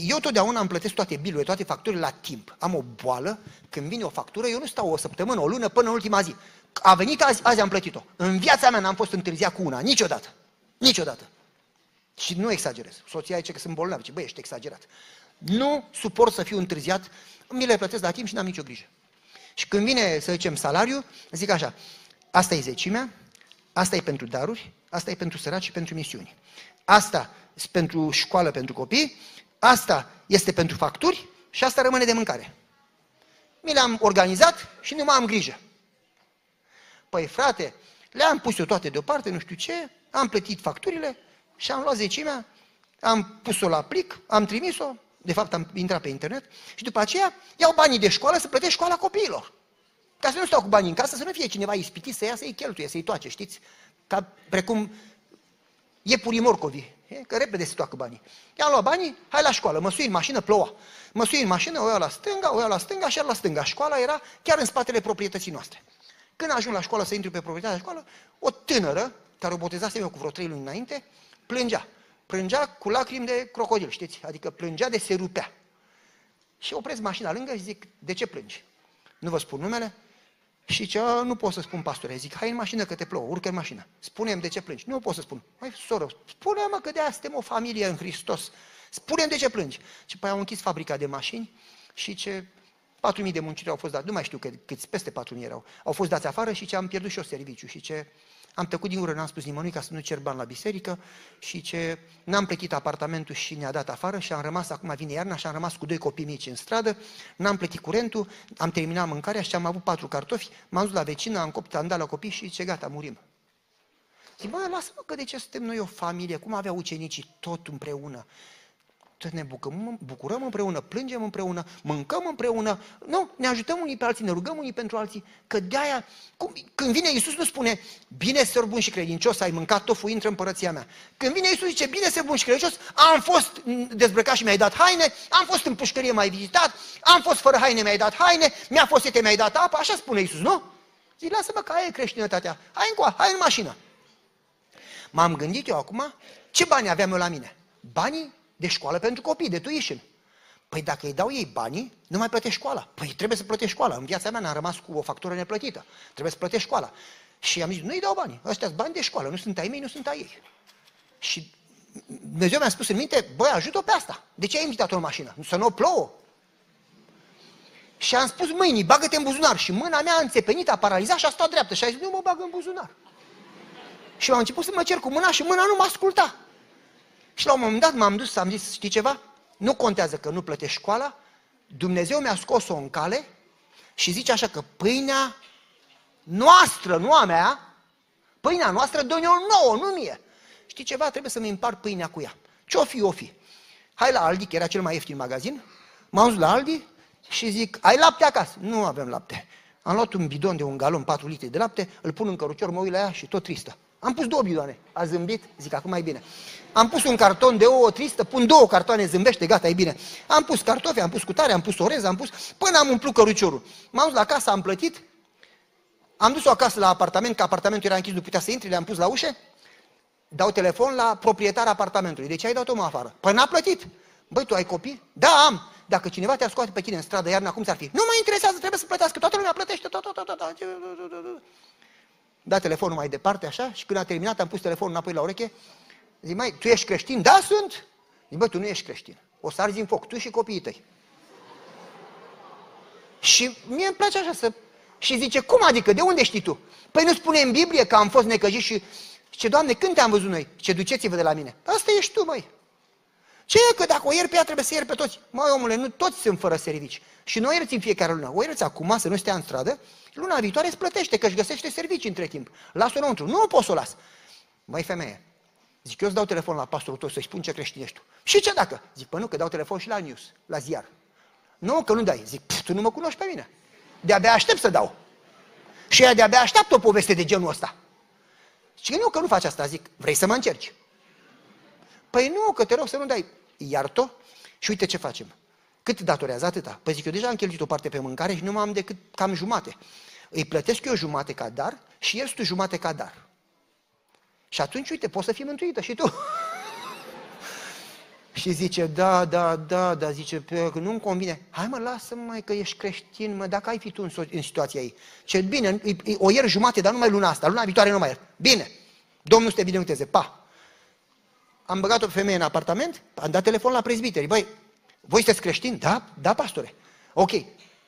eu totdeauna îmi plătesc toate bilurile, toate facturile la timp. Am o boală, când vine o factură, eu nu stau o săptămână, o lună, până în ultima zi. A venit azi, azi am plătit-o. În viața mea n-am fost întârziat cu una, niciodată. Niciodată. Și nu exagerez. Soția zice că sunt bolnav, ce băi, ești exagerat. Nu suport să fiu întârziat, mi le plătesc la timp și n-am nicio grijă. Și când vine, să zicem, salariu, zic așa, asta e zecimea, asta e pentru daruri, asta e pentru săraci și pentru misiuni. Asta este pentru școală pentru copii, asta este pentru facturi și asta rămâne de mâncare. Mi le-am organizat și nu mai am grijă. Păi frate, le-am pus eu toate deoparte, nu știu ce, am plătit facturile și am luat zecimea, am pus-o la plic, am trimis-o, de fapt am intrat pe internet și după aceea iau banii de școală să plătesc școala copiilor. Ca să nu stau cu banii în casă, să nu fie cineva ispitit să ia să-i cheltuie, să-i toace, știți? Ca precum iepurii morcovi, că repede se toacă banii. I-am luat banii, hai la școală, mă sui în mașină, ploua. Mă sui în mașină, o iau la stânga, o iau la stânga și la stânga. Școala era chiar în spatele proprietății noastre. Când ajung la școală să intru pe proprietatea școală, o tânără, care o botezasem eu cu vreo trei luni înainte, plângea. Plângea cu lacrimi de crocodil, știți? Adică plângea de se rupea. Și opresc mașina lângă și zic, de ce plângi? Nu vă spun numele? Și ce, nu pot să spun, pastore. Zic, hai în mașină că te plouă, urcă în mașină. Spune-mi de ce plângi. Nu pot să spun. Hai, soră, spune-mă că de asta suntem o familie în Hristos. Spune-mi de ce plângi. Și păi au închis fabrica de mașini și ce 4.000 de muncitori au fost dați, nu mai știu câți, peste 4.000 erau, au fost dați afară și ce am pierdut și o serviciu și ce am tăcut din ură, n-am spus nimănui ca să nu cer bani la biserică și ce n-am plătit apartamentul și ne-a dat afară și am rămas, acum vine iarna și am rămas cu doi copii mici în stradă, n-am plătit curentul, am terminat mâncarea și am avut patru cartofi, m-am dus la vecină, am copt, am dat la copii și ce gata, murim. Zic, bă, lasă-mă că de ce suntem noi o familie, cum avea ucenicii tot împreună ne bucurăm, bucurăm împreună, plângem împreună, mâncăm împreună, nu, ne ajutăm unii pe alții, ne rugăm unii pentru alții, că de-aia, cum, când vine Iisus nu spune, bine să bun și credincios, ai mâncat tofu, intră în împărăția mea. Când vine Iisus zice, bine să bun și credincios, am fost dezbrăcat și mi-ai dat haine, am fost în pușcărie, m-ai vizitat, am fost fără haine, mi-ai dat haine, mi-a fost sete, mi-ai dat apă, așa spune Iisus, nu? Zic, lasă-mă că aia e creștinătatea, hai încoa, hai în mașină. M-am gândit eu acum, ce bani aveam eu la mine? Banii de școală pentru copii, de tuition. Păi dacă îi dau ei banii, nu mai plătești școala. Păi trebuie să plătești școala. În viața mea n-am rămas cu o factură neplătită. Trebuie să plătești școala. Și am zis, nu-i dau banii. Ăștia bani de școală, nu sunt ai mei, nu sunt ai ei. Și Dumnezeu mi-a spus în minte, băi, ajută-o pe asta. De ce ai invitat-o în mașină? Să nu o plouă. Și am spus mâinii, bagă-te în buzunar. Și mâna mea a înțepenit, a paralizat și a stat dreaptă. Și a zis, nu mă bag în buzunar. Și am început să mă cer cu mâna și mâna nu mă asculta. Și la un moment dat m-am dus, am zis, știi ceva? Nu contează că nu plătești școala, Dumnezeu mi-a scos-o în cale și zice așa că pâinea noastră, nu a mea, pâinea noastră dă o nouă, nu mie. Știi ceva? Trebuie să-mi împart pâinea cu ea. Ce-o fi, o fi. Hai la Aldi, că era cel mai ieftin magazin. M-am dus la Aldi și zic, ai lapte acasă? Nu avem lapte. Am luat un bidon de un galon, 4 litri de lapte, îl pun în cărucior, mă uit la ea și tot tristă. Am pus două bidoane. A zâmbit, zic, acum mai bine. Am pus un carton de ouă tristă, pun două cartoane, zâmbește, gata, e bine. Am pus cartofi, am pus cutare, am pus orez, am pus, până am umplut căruciorul. M-am dus la casă, am plătit, am dus-o acasă la apartament, că apartamentul era închis, nu putea să intri, le-am pus la ușă, dau telefon la proprietarul apartamentului. De ce ai dat-o mă afară? Păi n-a plătit. Băi, tu ai copii? Da, am. Dacă cineva te-a scoate pe tine în stradă iarna, cum s-ar fi? Nu mă interesează, trebuie să plătească, toată lumea plătește, tot, tot, tot, tot, tot. Da telefonul mai departe, așa, și când a terminat, am pus telefonul înapoi la ureche, zic, mai, tu ești creștin? Da, sunt. Zic, bă, tu nu ești creștin. O să arzi în foc, tu și copiii tăi. Și mie îmi place așa să... Și zice, cum adică, de unde știi tu? Păi nu spune în Biblie că am fost necăjit și... Ce, Doamne, când te-am văzut noi? Ce duceți-vă de la mine. Asta ești tu, măi. Ce e că dacă o ieri pe ea trebuie să ieri pe toți? Mai omule, nu toți sunt fără servici. Și noi ierți în fiecare lună. O ierți acum să nu stea în stradă, luna viitoare îți plătește, că își găsește servicii între timp. Lasă-o înăuntru. Nu o poți să o las. Măi, femeie, zic, eu îți dau telefon la pastorul tău să-i spun ce creștin ești tu. Și ce dacă? Zic, păi nu, că dau telefon și la news, la ziar. Nu, că nu dai. Zic, tu nu mă cunoști pe mine. De-abia aștept să dau. Și ea de-abia așteaptă o poveste de genul ăsta. Și nu, că nu faci asta. Zic, vrei să mă încerci? Păi nu, că te rog să nu dai. Iartă și uite ce facem. Cât datorează atâta? Păi zic, eu deja am cheltuit o parte pe mâncare și nu mai am decât cam jumate. Îi plătesc eu jumate ca dar și el tu jumate ca dar. Și atunci, uite, poți să fii mântuită și tu. și zice, da, da, da, da, zice, nu-mi convine. Hai mă, lasă mai că ești creștin, mă, dacă ai fi tu în, în situația ei. Ce bine, o ieri jumate, dar numai luna asta, luna viitoare nu mai ieri. Bine, Domnul să te binecuvânteze, pa am băgat o femeie în apartament, am dat telefon la prezbiteri. Băi, voi sunteți creștini? Da? Da, pastore. Ok.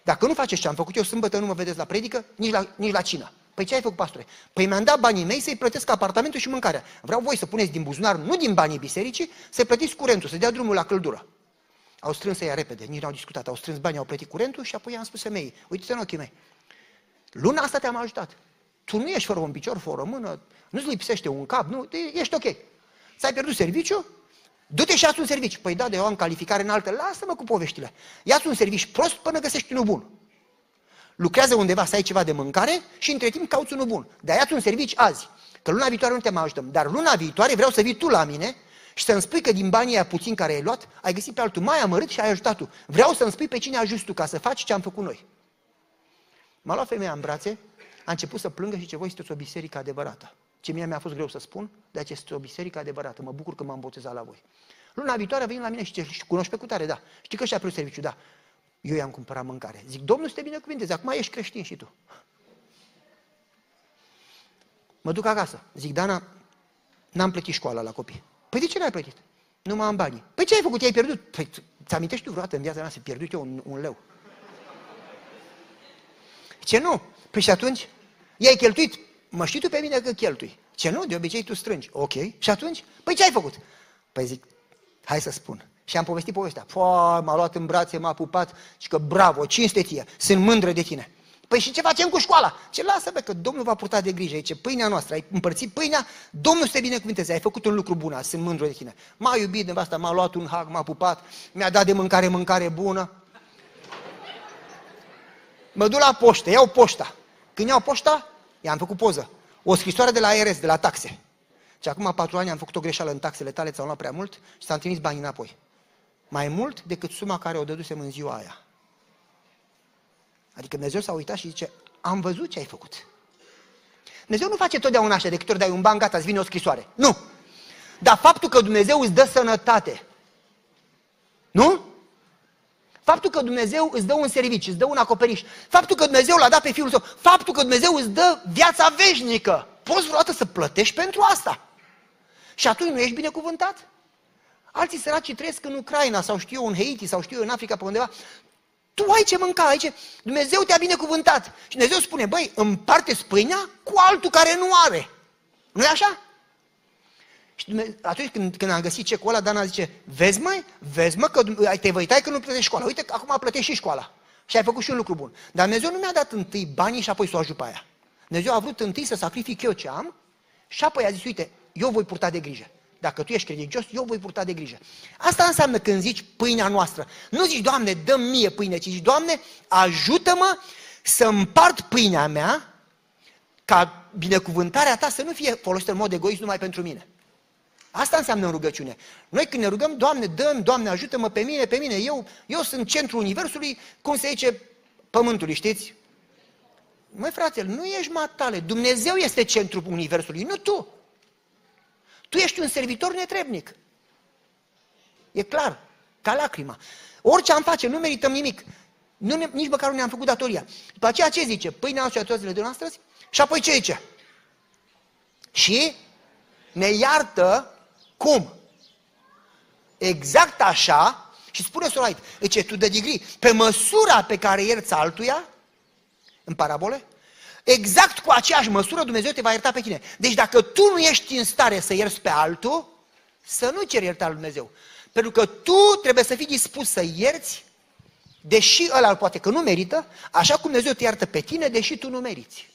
Dacă nu faceți ce am făcut eu sâmbătă, nu mă vedeți la predică, nici la, nici la cină. Păi ce ai făcut, pastore? Păi mi-am dat banii mei să-i plătesc apartamentul și mâncarea. Vreau voi să puneți din buzunar, nu din banii bisericii, să plătiți curentul, să dea drumul la căldură. Au strâns ea repede, nici n-au discutat, au strâns banii, au plătit curentul și apoi am spus femeii, uite-te în ochii mei. Luna asta te-am ajutat. Tu nu ești fără un picior, fără o mână, nu-ți lipsește un cap, nu, ești ok. Ți-ai pierdut serviciu? Du-te și ia un serviciu. Păi da, de eu am calificare înaltă, lasă-mă cu poveștile. ia un serviciu prost până găsești unul bun. Lucrează undeva să ai ceva de mâncare și între timp cauți unul bun. Dar ia un serviciu azi. Că luna viitoare nu te mai ajutăm. Dar luna viitoare vreau să vii tu la mine și să-mi spui că din banii aia puțin care ai luat, ai găsit pe altul mai amărât și ai ajutat tu. Vreau să-mi spui pe cine ajut tu ca să faci ce am făcut noi. M-a luat femeia în brațe, a început să plângă și ce voi sunteți o biserică adevărată. Ce mie mi-a fost greu să spun, de aceea este o biserică adevărată. Mă bucur că m-am botezat la voi. Luna viitoare vin la mine și ce, cunoști pe cutare, da. Știi că și-a plus serviciu, da. Eu i-am cumpărat mâncare. Zic, Domnul să te binecuvinteze, acum ești creștin și tu. Mă duc acasă. Zic, Dana, n-am plătit școala la copii. Păi de ce n-ai plătit? Nu mai am banii. Păi ce ai făcut? I-ai pierdut? Păi, ți amintești tu vreodată în viața mea să pierdut eu un, un leu? Ce nu? Păi și atunci? I-ai cheltuit mă știi tu pe mine că cheltui. Ce nu? De obicei tu strângi. Ok. Și atunci? Păi ce ai făcut? Păi zic, hai să spun. Și am povestit povestea. Pua, m-a luat în brațe, m-a pupat și că bravo, cinste ție, sunt mândră de tine. Păi și ce facem cu școala? Ce lasă, bă, că Domnul va purta de grijă. ce pâinea noastră, ai împărțit pâinea, Domnul să te binecuvânteze, ai făcut un lucru bun, sunt mândru de tine. M-a iubit de asta, m-a luat un hag, m-a pupat, mi-a dat de mâncare, mâncare bună. Mă duc la poștă, iau poșta. Când iau poșta, I-am făcut poză. O scrisoare de la ARS, de la taxe. Și acum patru ani am făcut o greșeală în taxele tale, ți-au luat prea mult și s-am trimis banii înapoi. Mai mult decât suma care o dădusem în ziua aia. Adică Dumnezeu s-a uitat și zice, am văzut ce ai făcut. Dumnezeu nu face totdeauna așa, de câte ori dai un ban, gata, îți vine o scrisoare. Nu! Dar faptul că Dumnezeu îți dă sănătate, nu? Faptul că Dumnezeu îți dă un serviciu, îți dă un acoperiș, faptul că Dumnezeu l-a dat pe Fiul Său, faptul că Dumnezeu îți dă viața veșnică, poți vreodată să plătești pentru asta. Și atunci nu ești binecuvântat? Alții săraci trăiesc în Ucraina sau știu eu în Haiti sau știu eu în Africa pe undeva. Tu ai ce mânca aici, Dumnezeu te-a binecuvântat. Și Dumnezeu spune, băi, împarte pâinea cu altul care nu are. nu e așa? Și atunci când, când am găsit cecul ăla, Dana zice, vezi mai, vezi mă că te vă că nu plătești școala. Uite, acum plătești și școala. Și ai făcut și un lucru bun. Dar Dumnezeu nu mi-a dat întâi banii și apoi să o ajut pe aia. Dumnezeu a vrut întâi să sacrific eu ce am și apoi a zis, uite, eu voi purta de grijă. Dacă tu ești credincios, eu voi purta de grijă. Asta înseamnă când zici pâinea noastră. Nu zici, Doamne, dă mie pâine, ci zici, Doamne, ajută-mă să împart pâinea mea ca binecuvântarea ta să nu fie folosită în mod egoist numai pentru mine. Asta înseamnă rugăciune. Noi când ne rugăm, Doamne, dă Doamne, ajută-mă pe mine, pe mine, eu, eu sunt centrul Universului, cum se zice, pământului, știți? Măi, frate, nu ești matale, Dumnezeu este centrul Universului, nu tu. Tu ești un servitor netrebnic. E clar, ca lacrima. Orice am face, nu merităm nimic. Nu ne, nici măcar nu ne-am făcut datoria. După aceea ce zice? Pâinea noastră toate de noastre și apoi ce zice? Și ne iartă cum? Exact așa, și spune Solait, zice, tu de digri, pe măsura pe care ierți altuia, în parabole, exact cu aceeași măsură Dumnezeu te va ierta pe tine. Deci dacă tu nu ești în stare să ierți pe altul, să nu ceri iertarea lui Dumnezeu. Pentru că tu trebuie să fii dispus să ierți, deși ăla poate că nu merită, așa cum Dumnezeu te iartă pe tine, deși tu nu meriți.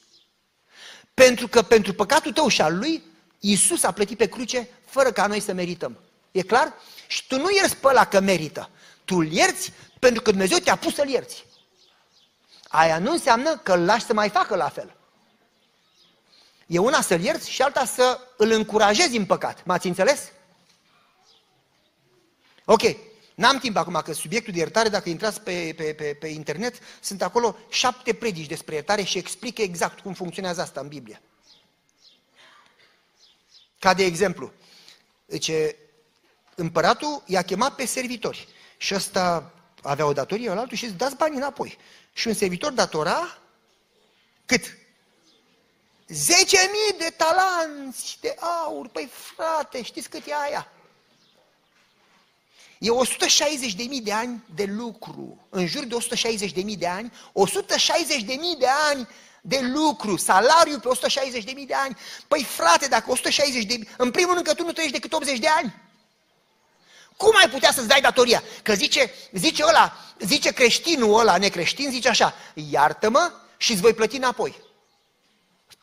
Pentru că pentru păcatul tău și al lui, Iisus a plătit pe cruce fără ca noi să merităm. E clar? Și tu nu ierți pe ăla că merită. Tu îl ierți pentru că Dumnezeu te-a pus să-l ierți. Aia nu înseamnă că îl lași să mai facă la fel. E una să-l ierți și alta să îl încurajezi în păcat. M-ați înțeles? Ok, n-am timp acum că subiectul de iertare, dacă intrați pe, pe, pe, pe internet, sunt acolo șapte predici despre iertare și explică exact cum funcționează asta în Biblie. Ca de exemplu, zice, împăratul i-a chemat pe servitori și ăsta avea o datorie la altul și zice, dați banii înapoi. Și un servitor datora cât? 10.000 de talanți de aur. Păi frate, știți cât e aia? E 160.000 de ani de lucru. În jur de 160.000 de ani, 160.000 de ani de lucru, salariu pe 160.000 de ani. Păi frate, dacă 160 de în primul rând că tu nu trăiești decât 80 de ani. Cum ai putea să-ți dai datoria? Că zice, zice ăla, zice creștinul ăla, necreștin, zice așa, iartă-mă și îți voi plăti înapoi.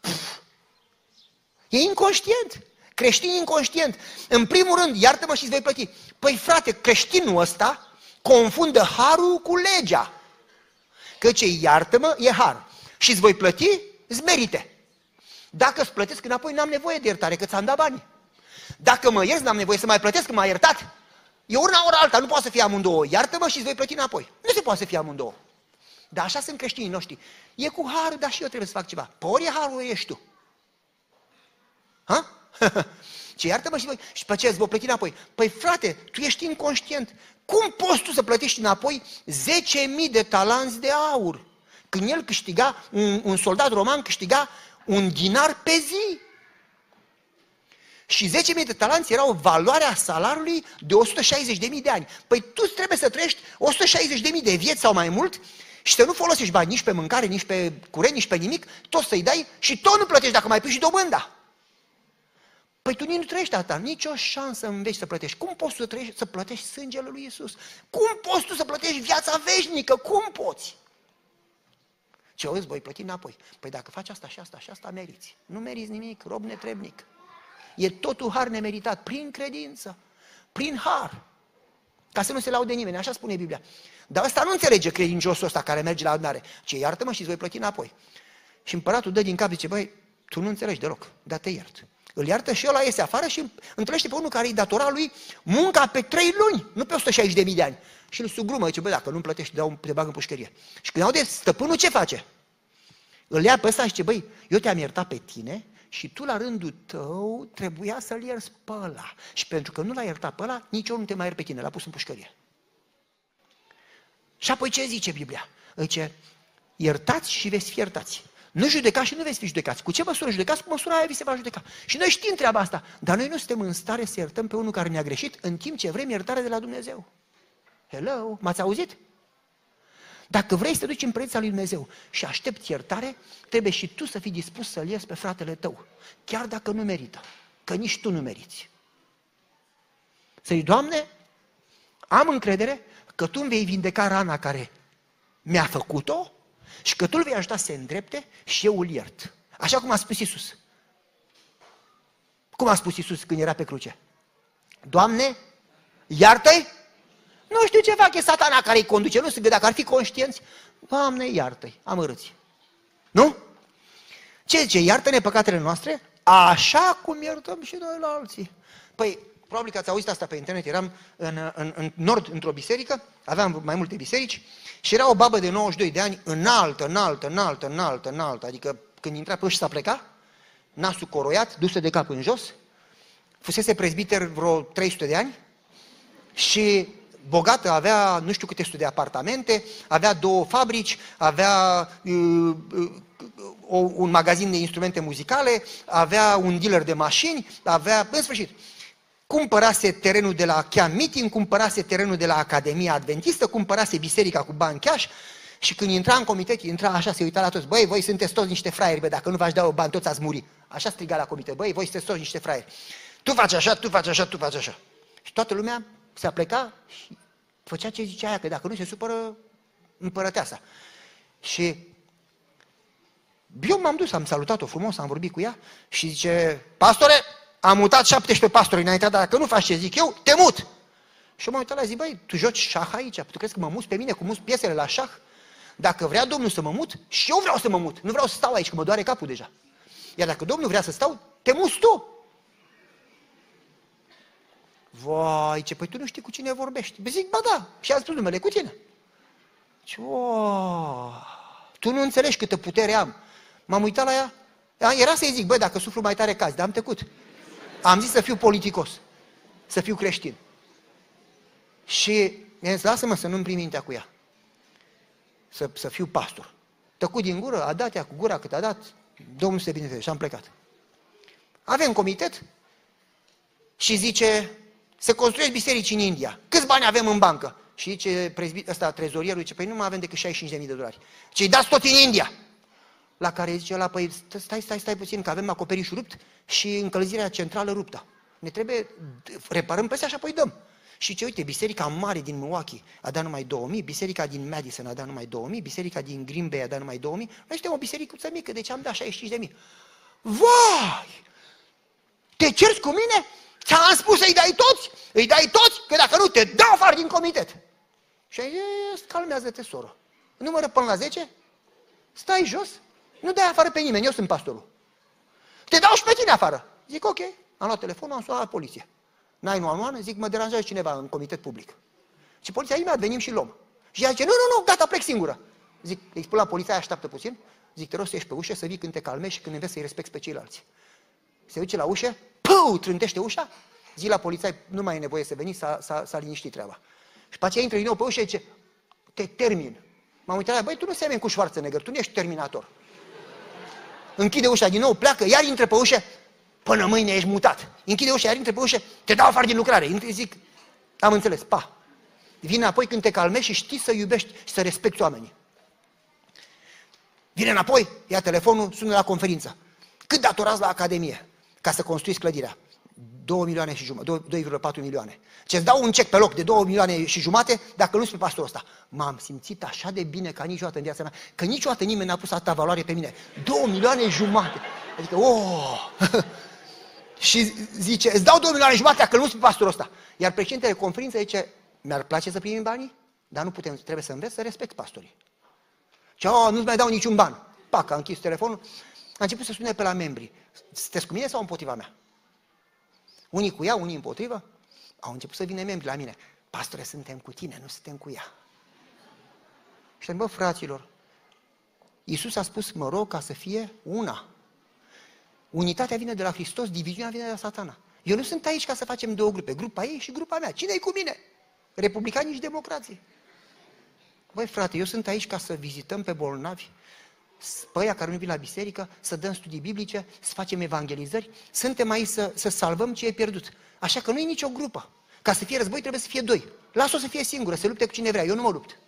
Puf. E inconștient. Creștin inconștient. În primul rând, iartă-mă și îți voi plăti. Păi frate, creștinul ăsta confundă harul cu legea. Că ce iartă-mă e har. Și îți voi plăti, îți merite. Dacă îți plătesc înapoi, n-am nevoie de iertare, că ți-am dat bani. Dacă mă ierți, n-am nevoie să mai plătesc, că m-a iertat. E una ori alta, nu poate să fie amândouă. Iartă-mă și îți voi plăti înapoi. Nu se poate să fie amândouă. Dar așa sunt creștinii noștri. E cu har, dar și eu trebuie să fac ceva. Pe ori e harul, ori ești tu. Ha? Ce iartă-mă și voi. Și pe ce îți voi plăti înapoi? Păi frate, tu ești inconștient. Cum poți tu să plătești înapoi 10.000 de talanți de aur? Când el câștiga, un, un soldat roman câștiga un dinar pe zi. Și 10.000 de talanți erau valoarea salariului de 160.000 de ani. Păi tu trebuie să trăiești 160.000 de vieți sau mai mult și să nu folosești bani nici pe mâncare, nici pe curent, nici pe nimic, tot să-i dai și tot nu plătești dacă mai pui și dobânda. Păi tu nici nu trăiești asta, nici o șansă în veci să plătești. Cum poți să, trăiești, să plătești sângele lui Isus? Cum poți tu să plătești viața veșnică? Cum poți? Ce o îți voi plăti înapoi. Păi dacă faci asta și asta și asta, meriți. Nu meriți nimic, rob netrebnic. E totul har nemeritat, prin credință, prin har. Ca să nu se laude nimeni, așa spune Biblia. Dar ăsta nu înțelege credinciosul ăsta care merge la adunare. Ce iartă-mă și îți voi plăti înapoi. Și împăratul dă din cap, zice, băi, tu nu înțelegi deloc, dar te iert. Îl iartă și ăla iese afară și întâlnește pe unul care îi datora lui munca pe trei luni, nu pe 160 de mii de ani. Și îl sugrumă, zice, băi, dacă nu-mi plătești, dau, te bag în pușcărie. Și când aude stăpânul, ce face? Îl ia pe ăsta și zice, băi, eu te-am iertat pe tine și tu la rândul tău trebuia să-l ierți pe ăla. Și pentru că nu l-a iertat pe ăla, nici eu nu te mai iert pe tine, l-a pus în pușcărie. Și apoi ce zice Biblia? Zice, iertați și veți fi iertați. Nu judecați și nu veți fi judecați. Cu ce măsură judecați? Cu măsura aia vi se va judeca. Și noi știm treaba asta. Dar noi nu suntem în stare să iertăm pe unul care ne-a greșit în timp ce vrem iertare de la Dumnezeu. Hello? M-ați auzit? Dacă vrei să te duci în preția lui Dumnezeu și aștepți iertare, trebuie și tu să fii dispus să-l ierți pe fratele tău. Chiar dacă nu merită. Că nici tu nu meriți. Să zici, Doamne, am încredere că Tu îmi vei vindeca rana care mi-a făcut-o și că Tu îl vei ajuta să se îndrepte și eu îl iert. Așa cum a spus Isus. Cum a spus Isus când era pe cruce? Doamne, iartă-i? Nu știu ce fac, e satana care îi conduce. Nu știu, dacă ar fi conștienți, Doamne, iartă-i, amărâți. Nu? Ce zice? Iartă-ne păcatele noastre, așa cum iertăm și noi la alții. Păi, probabil că ați auzit asta pe internet, eram în, în, în nord, într-o biserică, aveam mai multe biserici, și era o babă de 92 de ani, înaltă, înaltă, înaltă, înaltă, înaltă, adică când intra pe și s-a plecat, nasul coroiat, dusă de cap în jos, fusese prezbiter vreo 300 de ani și bogată, avea nu știu câte sute de apartamente, avea două fabrici, avea uh, uh, un magazin de instrumente muzicale, avea un dealer de mașini, avea, în sfârșit, cumpărase terenul de la Cheam Meeting, cumpărase terenul de la Academia Adventistă, cumpărase biserica cu bani cash și când intra în comitet, intra așa, se uita la toți, băi, voi sunteți toți niște fraieri, bă, dacă nu v-aș da o bani, toți ați muri. Așa striga la comitet, băi, voi sunteți toți niște fraieri. Tu faci așa, tu faci așa, tu faci așa. Și toată lumea se apleca și făcea ce zicea aia, că dacă nu se supără împărăteasa. Și eu m-am dus, am salutat-o frumos, am vorbit cu ea și zice, pastore, am mutat 17 pastori înainte, dar dacă nu faci ce zic eu, te mut. Și m-am uitat la zi, băi, tu joci șah aici, tu crezi că mă mut pe mine cu mus piesele la șah? Dacă vrea Domnul să mă mut, și eu vreau să mă mut. Nu vreau să stau aici, că mă doare capul deja. Iar dacă Domnul vrea să stau, te muți tu. Vai, ce, păi tu nu știi cu cine vorbești. Bă, zic, ba da, și am spus numele cu tine. Ce, o, tu nu înțelegi câtă putere am. M-am uitat la ea, era să-i zic, băi, dacă suflu mai tare cazi, dar am tăcut. Am zis să fiu politicos, să fiu creștin. Și mi-a zis, lasă-mă să nu-mi primi mintea cu ea. Să, să fiu pastor. Tăcut din gură, a dat ea cu gura cât a dat, Domnul se bine și am plecat. Avem comitet și zice, se construiesc biserici în India. Câți bani avem în bancă? Și zice prezbit, ăsta, trezorierul, zice, păi nu mai avem decât 65.000 de dolari. Ce dați tot în India. La care zice la păi stai, stai, stai puțin, că avem acoperiș rupt și încălzirea centrală ruptă. Ne trebuie, reparăm pe astea și apoi dăm. Și ce, uite, biserica mare din Milwaukee a dat numai 2000, biserica din Madison a dat numai 2000, biserica din Green Bay a dat numai 2000. Noi suntem o biserică mică, deci am dat 65 de mii. Vai! Te cerți cu mine? Ți-am spus să-i dai toți? Îi dai toți? Că dacă nu, te dau afară din comitet. Și ai zis, calmează-te, soră. Numără până la 10, stai jos, nu dai afară pe nimeni, eu sunt pastorul. Te dau și pe tine afară. Zic, ok, am luat telefonul, am sunat la poliție. N-ai nu zic, mă deranjează cineva în comitet public. Și poliția imediat venim și luăm. Și ea zice, nu, nu, nu, gata, plec singură. Zic, îi spun la poliția, așteaptă puțin. Zic, te rog să ieși pe ușă, să vii când te calmești și când înveți să-i respecti pe ceilalți. Se duce la ușă, pău, trântește ușa, zi la polițai, nu mai e nevoie să veni, s-a, s-a, s-a liniștit treaba. Și pe aceea intră din nou pe ușă și zice, te termin. M-am uitat la băi, tu nu semeni cu Schwarzenegger, tu nu ești terminator. Închide ușa din nou, pleacă, iar intră pe ușă, până mâine ești mutat. Închide ușa, iar intră pe ușă, te dau afară din lucrare. Intră, zic, am înțeles, pa. Vine apoi când te calmești și știi să iubești și să respecti oamenii. Vine înapoi, ia telefonul, sună la conferință. Cât datorați la Academie ca să construiți clădirea? 2 milioane și jumătate, 2,4 milioane. Ce-ți dau un cec pe loc de 2 milioane și jumate dacă nu spui pastorul ăsta. M-am simțit așa de bine ca niciodată în viața mea, că niciodată nimeni n-a pus atâta valoare pe mine. 2 milioane jumate. Adică, oh! și zice, îți dau 2 milioane jumate dacă nu spui pastorul ăsta. Iar președintele conferinței zice, mi-ar place să primim banii, dar nu putem, trebuie să înveți să respect pastorii. Ce, oh, nu-ți mai dau niciun ban. Pac, a închis telefonul. A început să spune pe la membri, sunteți cu mine sau împotriva mea? Unii cu ea, unii împotrivă. Au început să vină membri la mine. Pastore, suntem cu tine, nu suntem cu ea. Și bă, fraților, Iisus a spus, mă rog ca să fie una. Unitatea vine de la Hristos, diviziunea vine de la satana. Eu nu sunt aici ca să facem două grupe, grupa ei și grupa mea. Cine e cu mine? Republicanii și democrații. Băi, frate, eu sunt aici ca să vizităm pe bolnavi, pe aia care nu vin la biserică, să dăm studii biblice, să facem evangelizări, suntem aici să, să salvăm ce e pierdut. Așa că nu e nicio grupă. Ca să fie război trebuie să fie doi. Lasă-o să fie singură, să lupte cu cine vrea. Eu nu mă lupt.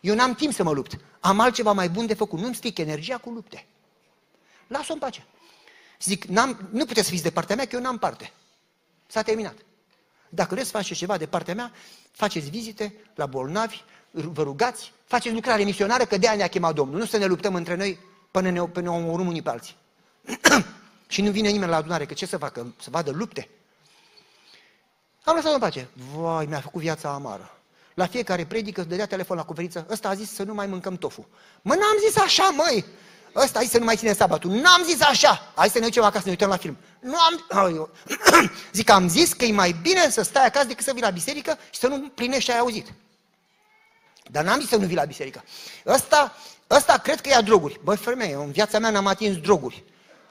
Eu n-am timp să mă lupt. Am altceva mai bun de făcut. Nu-mi stric energia cu lupte. Lasă-o în pace. Zic, n-am, nu puteți să fiți de partea mea, că eu n-am parte. S-a terminat. Dacă vreți să faceți ceva de partea mea, faceți vizite la bolnavi, vă rugați, faceți lucrare misionară, că de-aia ne-a chemat Domnul. Nu să ne luptăm între noi până ne, până ne omorâm unii pe alții. și nu vine nimeni la adunare, că ce să facă? Să vadă lupte? Am lăsat-o în pace. Vai, mi-a făcut viața amară. La fiecare predică îți dădea telefon la conferință, ăsta a zis să nu mai mâncăm tofu. Mă, n-am zis așa, măi! Ăsta a zis să nu mai ținem sabatul. N-am zis așa! Hai să ne ducem acasă, să ne uităm la film. Nu am... Zic, am zis că e mai bine să stai acasă decât să vii la biserică și să nu plinești ce ai auzit. Dar n-am zis să nu vii la biserică. Ăsta, ăsta cred că ia droguri. Băi, femeie, în viața mea n-am atins droguri.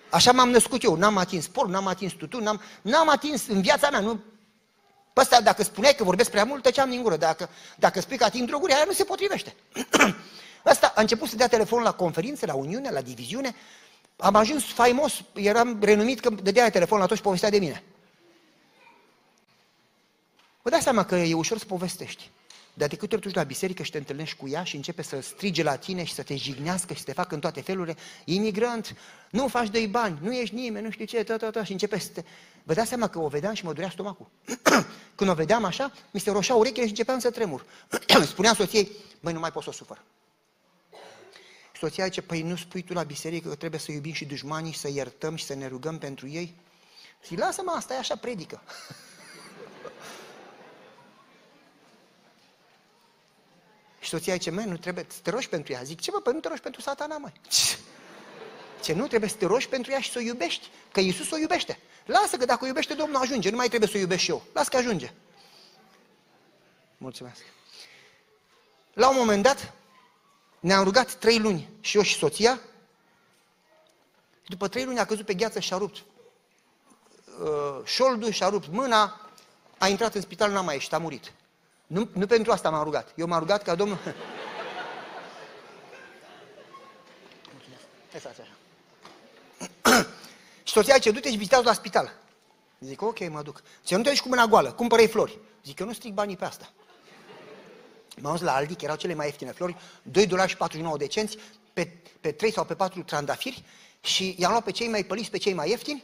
Așa m-am născut eu, n-am atins sport, n-am atins tutun, n-am, n-am atins în viața mea, nu pe ăsta, dacă spuneai că vorbesc prea mult, tăceam din gură. Dacă, dacă spui că ating droguri, aia nu se potrivește. Ăsta a început să dea telefon la conferințe, la uniune, la diviziune. Am ajuns faimos, eram renumit că dădea telefon la toți și povestea de mine. Vă dați seama că e ușor să povestești. Dar de câte ori tu la biserică și te întâlnești cu ea și începe să strige la tine și să te jignească și să te facă în toate felurile, imigrant, nu faci de bani, nu ești nimeni, nu știu ce, tot, tot, tot, și începe să te... Vă dați seama că o vedeam și mă durea stomacul. Când o vedeam așa, mi se roșea urechile și începeam să tremur. Spuneam soției, băi, nu mai pot să o sufăr. Soția zice, păi nu spui tu la biserică că trebuie să iubim și dușmanii, să iertăm și să ne rugăm pentru ei? Și lasă-mă, asta e așa predică. soția zice, măi, nu trebuie să te rogi pentru ea. Zic, ce bă, păi nu te rogi pentru satana, măi. Ce nu trebuie să te rogi pentru ea și să o iubești, că Iisus o iubește. Lasă că dacă o iubește Domnul ajunge, nu mai trebuie să o iubesc și eu. Lasă că ajunge. Mulțumesc. La un moment dat, ne-am rugat trei luni, și eu și soția, și după trei luni a căzut pe gheață și a rupt uh, șoldul, și a rupt mâna, a intrat în spital, n-a mai ieșit, a murit. Nu, nu pentru asta m-am rugat. Eu m-am rugat ca Domnul... așa. și soția zice, du-te și vizitează la spital. Zic, ok, mă duc. Ce nu te duci cu mâna goală, cumpără flori. Zic, eu nu stric banii pe asta. M-am dus la Aldi, că erau cele mai ieftine flori, 2 dolari și 49 de cenți, pe, pe 3 sau pe 4 trandafiri și i-am luat pe cei mai păliți, pe cei mai ieftini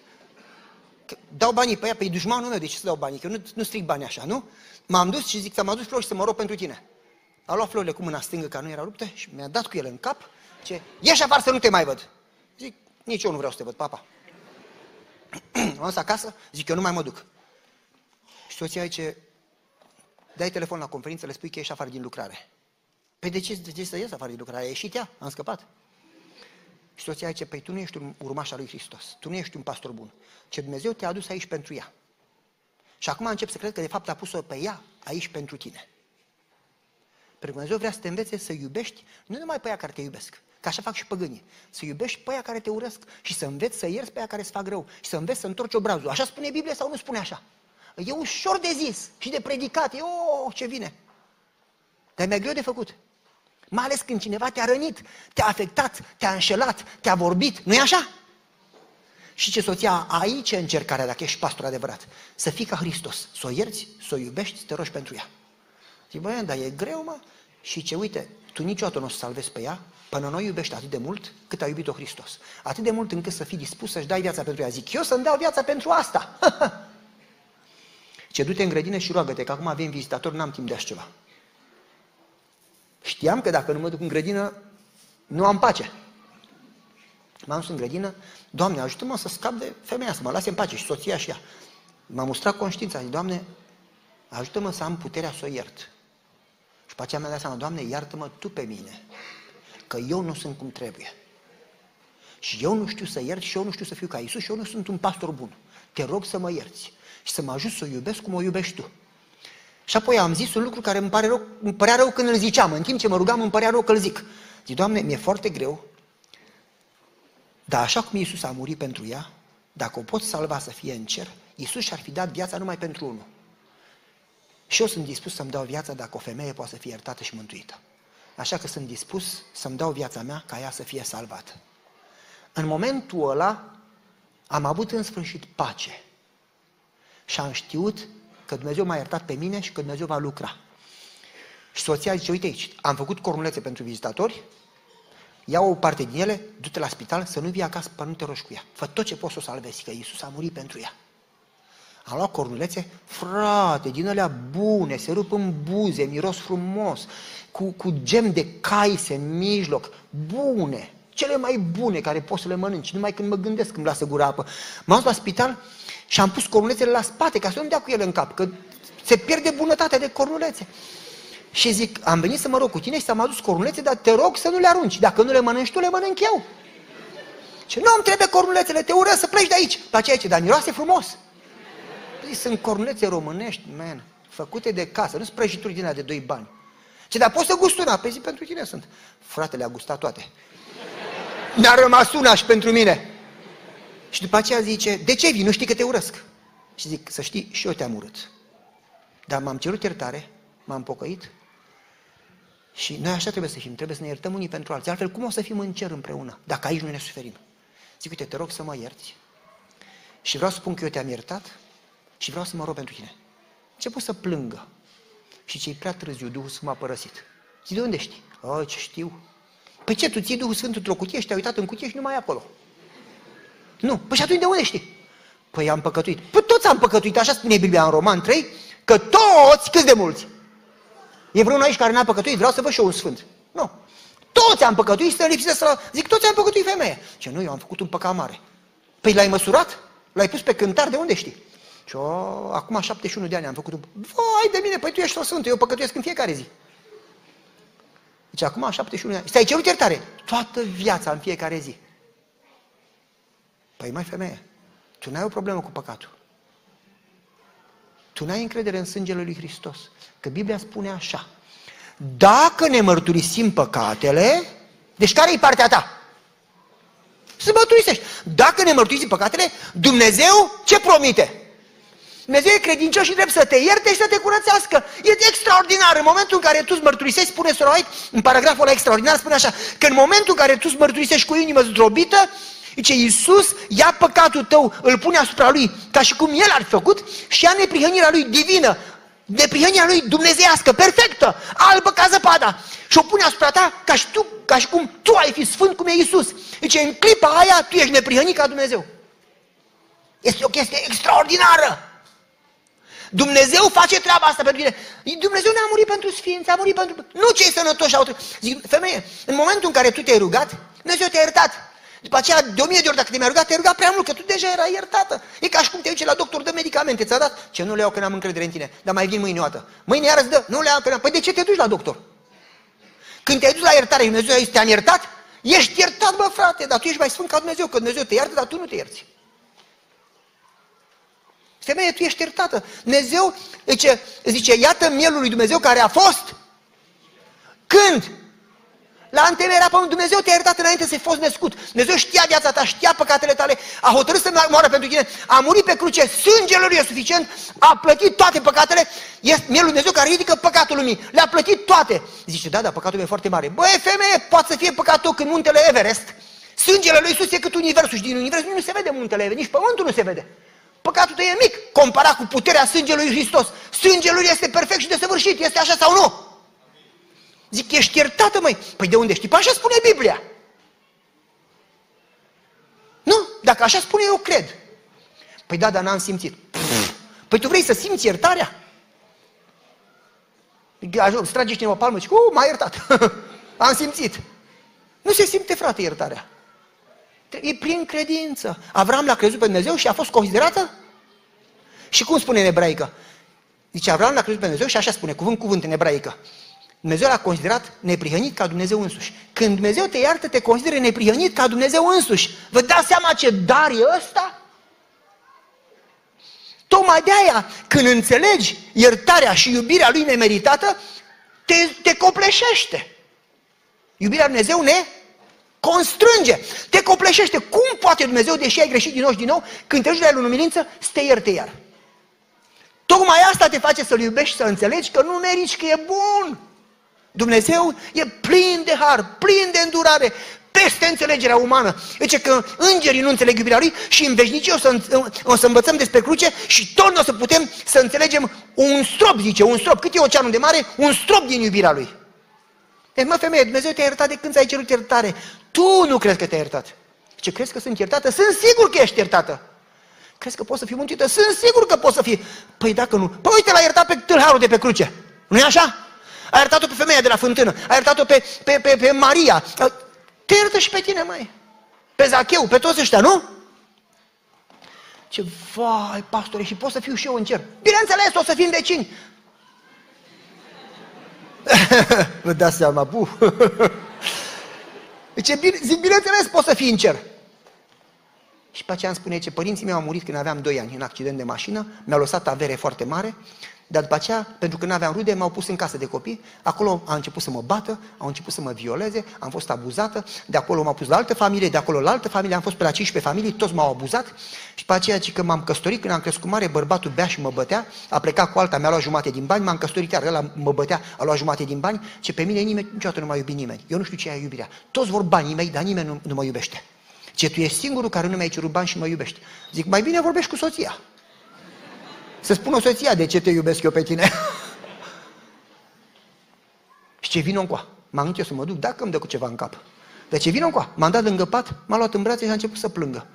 dau banii pe ea, pe păi dușmanul meu, de ce să dau banii? Că nu, nu stric banii așa, nu? M-am dus și zic, ți-am adus flori și să mă rog pentru tine. A luat florile cu mâna stângă, ca nu era ruptă, și mi-a dat cu el în cap, ce, ieși afară să nu te mai văd. Zic, nici eu nu vreau să te văd, papa. M-am dus acasă, zic, eu nu mai mă duc. Și soția zice, dai telefon la conferință, le spui că ești afară din lucrare. Păi de ce, de ce să ies afară din lucrare? A ieșit ea, am scăpat. Și soția zice, păi tu nu ești un urmaș al lui Hristos, tu nu ești un pastor bun, ce Dumnezeu te-a adus aici pentru ea. Și acum încep să cred că de fapt a pus-o pe ea aici pentru tine. Pentru că Dumnezeu vrea să te învețe să iubești nu numai pe ea care te iubesc, că așa fac și păgânii, să iubești pe ea care te urăsc și să înveți să ierți pe ea care îți fac rău și să înveți să întorci obrazul. Așa spune Biblia sau nu spune așa? E ușor de zis și de predicat, e o, oh, ce vine. Dar e mai greu de făcut. Mai ales când cineva te-a rănit, te-a afectat, te-a înșelat, te-a vorbit. nu e așa? Și ce soția, aici e încercarea, dacă ești pastor adevărat. Să fii ca Hristos, să o ierți, să o iubești, să te rogi pentru ea. Zic, băi, dar e greu, mă. Și ce, uite, tu niciodată nu o să salvezi pe ea până nu o iubești atât de mult cât a iubit-o Hristos. Atât de mult încât să fii dispus să-și dai viața pentru ea. Zic, eu să-mi dau viața pentru asta. ce du-te în grădină și roagă-te, că acum avem vizitatori, n-am timp de așa ceva. Știam că dacă nu mă duc în grădină, nu am pace. M-am dus în grădină, Doamne, ajută-mă să scap de femeia, să mă lase în pace și soția și ea. M-a mustrat conștiința, zic, Doamne, ajută-mă să am puterea să o iert. Și pe aceea mi-a dat seama, Doamne, iartă-mă Tu pe mine, că eu nu sunt cum trebuie. Și eu nu știu să iert și eu nu știu să fiu ca Isus și eu nu sunt un pastor bun. Te rog să mă ierți și să mă ajut să o iubesc cum o iubești Tu. Și apoi am zis un lucru care îmi, pare rău, îmi părea rău când îl ziceam. În timp ce mă rugam, îmi părea rău că îl zic. Zic, Doamne, mi-e foarte greu, dar așa cum Iisus a murit pentru ea, dacă o pot salva să fie în cer, Iisus și-ar fi dat viața numai pentru unul. Și eu sunt dispus să-mi dau viața dacă o femeie poate să fie iertată și mântuită. Așa că sunt dispus să-mi dau viața mea ca ea să fie salvată. În momentul ăla am avut în sfârșit pace. Și am știut că Dumnezeu m-a iertat pe mine și că Dumnezeu va lucra. Și soția zice, uite aici, am făcut cornulețe pentru vizitatori, ia o parte din ele, du-te la spital să nu vii acasă până nu te rogi cu ea. Fă tot ce poți să o salvezi, că Iisus a murit pentru ea. Am luat cornulețe, frate, din alea bune, se rup în buze, miros frumos, cu, cu gem de caise în mijloc, bune, cele mai bune care poți să le mănânci, numai când mă gândesc când lasă gura apă. M-am dus la spital și am pus cornulețele la spate ca să nu dea cu ele în cap, că se pierde bunătatea de cornulețe. Și zic, am venit să mă rog cu tine și să am adus cornulețe, dar te rog să nu le arunci. Dacă nu le mănânci tu, le mănânc eu. Ce nu îmi trebuie cornulețele, te urăsc să pleci de aici. La ce ce, dar miroase frumos. Păi sunt cornulețe românești, man, făcute de casă, nu sunt prăjituri din de doi bani. Ce, dar poți să gust una? Pe păi zi pentru tine sunt. Fratele a gustat toate. N-a rămas una și pentru mine. Și după aceea zice, de ce vii? Nu știi că te urăsc. Și zic, să știi, și eu te-am urât. Dar m-am cerut iertare, m-am pocăit și noi așa trebuie să fim, trebuie să ne iertăm unii pentru alții. Altfel, cum o să fim în cer împreună, dacă aici nu ne suferim? Zic, uite, te rog să mă ierți și vreau să spun că eu te-am iertat și vreau să mă rog pentru tine. pot să plângă și ce-i prea târziu, Duhul Sfânt m-a părăsit. Zic, de unde știi? O, ce știu. Păi ce, tu ții Duhul Sfânt într-o cutie și te-ai uitat în cutie și nu mai e acolo. Nu. Păi și atunci de unde știi? Păi am păcătuit. Păi toți am păcătuit, așa spune Biblia în Roman 3, că toți, câți de mulți? E vreunul aici care n-a păcătuit? Vreau să văd și eu un sfânt. Nu. Toți am păcătuit, să lipsesc să... Zic, toți am păcătuit femeie. Ce nu, eu am făcut un păcat mare. Păi l-ai măsurat? L-ai pus pe cântar? De unde știi? Și o, acum 71 de ani am făcut un... Vai de mine, păi tu ești o sfântă, eu păcătuiesc în fiecare zi. Deci acum 71 de ani. Stai cerut iertare? Toată viața, în fiecare zi. Păi mai femeie, tu n-ai o problemă cu păcatul. Tu n-ai încredere în sângele lui Hristos. Că Biblia spune așa. Dacă ne mărturisim păcatele, deci care e partea ta? Să mărturisești. Dacă ne mărturisim păcatele, Dumnezeu ce promite? Dumnezeu e credincios și trebuie să te ierte și să te curățească. E extraordinar. În momentul în care tu îți mărturisești, spune Sora în paragraful ăla extraordinar, spune așa, că în momentul în care tu îți mărturisești cu inimă zdrobită, Zice, Iisus ia păcatul tău, îl pune asupra lui, ca și cum el ar fi făcut, și ia neprihănirea lui divină, neprihănirea lui dumnezeiască, perfectă, albă ca zăpada, și o pune asupra ta ca și, tu, ca și cum tu ai fi sfânt cum e Iisus. Zice, în clipa aia tu ești neprihănit ca Dumnezeu. Este o chestie extraordinară. Dumnezeu face treaba asta pentru tine. Dumnezeu ne-a murit pentru sfinți, a murit pentru... Nu cei sănătoși au... Zic, femeie, în momentul în care tu te-ai rugat, Dumnezeu te-a iertat. După aceea, de o mie de ori, dacă te-ai rugat, te-ai rugat prea mult, că tu deja erai iertată. E ca și cum te duci la doctor, de medicamente, ți-a dat? Ce nu le iau că n-am încredere în tine, dar mai vin mâine o dată. Mâine iară dă, nu le iau că n-am. Păi de ce te duci la doctor? Când te-ai dus la iertare, Dumnezeu a zis, te-am iertat? Ești iertat, bă, frate, dar tu ești mai sfânt ca Dumnezeu, că Dumnezeu te iartă, dar tu nu te ierți. Femeie, tu ești iertată. Dumnezeu zice, zice, iată mielul lui Dumnezeu care a fost. Când? La întemeierea pământului, Dumnezeu te-a iertat înainte să fi fost născut. Dumnezeu știa viața ta, știa păcatele tale, a hotărât să moară pentru tine, a murit pe cruce, sângele lui e suficient, a plătit toate păcatele, este mielul lui Dumnezeu care ridică păcatul lumii. Le-a plătit toate. Zice, da, da, păcatul e foarte mare. Băi, femeie, poate să fie păcatul când muntele Everest. Sângele lui Iisus e cât universul și din univers nu se vede muntele Everest, nici pământul nu se vede. Păcatul tău e mic, comparat cu puterea sângelui lui Hristos. Sângele lui este perfect și desăvârșit, este așa sau nu? Zic, ești iertată, măi. Păi de unde știi? Păi așa spune Biblia. Nu, dacă așa spune, eu cred. Păi da, dar n-am simțit. Păi tu vrei să simți iertarea? Îți trage cineva palmă și, uh, m-a iertat. Am simțit. Nu se simte, frate, iertarea. E prin credință. Avram l-a crezut pe Dumnezeu și a fost considerată? Și cum spune în ebraică? Zice, Avram l-a crezut pe Dumnezeu și așa spune, cuvânt cuvânt în ebraică. Dumnezeu l-a considerat neprihănit ca Dumnezeu însuși. Când Dumnezeu te iartă, te consideră neprihănit ca Dumnezeu însuși. Vă dați seama ce dar e ăsta? Tocmai de aia, când înțelegi iertarea și iubirea Lui nemeritată, te, te copleșește. Iubirea Lui Dumnezeu ne constrânge, te copleșește. Cum poate Dumnezeu, deși ai greșit din nou și din nou, când te duci la El în umilință, să te ierte iar? Tocmai asta te face să-L iubești și să înțelegi că nu meriți, că e bun. Dumnezeu e plin de har, plin de îndurare, peste înțelegerea umană. Deci că îngerii nu înțeleg iubirea Lui și în veșnicie o să, o să învățăm despre cruce și tot nu o să putem să înțelegem un strop, zice, un strop. Cât e oceanul de mare? Un strop din iubirea Lui. Deci, mă, femeie, Dumnezeu te-a iertat de când ți-ai cerut iertare. Tu nu crezi că te-ai iertat. Ce crezi că sunt iertată? Sunt sigur că ești iertată. Crezi că poți să fii mântuită? Sunt sigur că poți să fii. Păi dacă nu, păi uite, l-a iertat pe tâlharul de pe cruce. nu e așa? A iertat-o pe femeia de la fântână, a iertat-o pe, pe, pe, pe Maria. Te iertă și pe tine, mai. Pe Zacheu, pe toți ăștia, nu? Ce vai, pastore, și pot să fiu și eu în cer. Bineînțeles, o să fim vecini. Vă dați seama, bu. Deci, bine, zic, bineînțeles, pot să fii în cer. Și pe aceea îmi spune ce părinții mei au murit când aveam 2 ani în accident de mașină, mi-au lăsat avere foarte mare, dar după aceea, pentru că nu aveam rude, m-au pus în casă de copii, acolo a început să mă bată, au început să mă violeze, am fost abuzată, de acolo m-au pus la altă familie, de acolo la altă familie, am fost pe la 15 familii, toți m-au abuzat și pe aceea că m-am căsătorit, când am crescut mare, bărbatul bea și mă bătea, a plecat cu alta, mi-a luat jumate din bani, m-am căsătorit iar, ăla mă bătea, a luat jumate din bani, ce pe mine nimeni niciodată nu m-a iubit nimeni. Eu nu știu ce e iubirea. Toți vor banii mei, dar nimeni nu, nu mă iubește. Ce tu ești singurul care nu mi-ai cerut bani și mă iubești. Zic, mai bine vorbești cu soția. Să spună soția de ce te iubesc eu pe tine. și ce vină încoa? M-am eu să mă duc, dacă îmi dă cu ceva în cap. De ce vină încoa? M-am dat lângă pat, m-a luat în brațe și a început să plângă.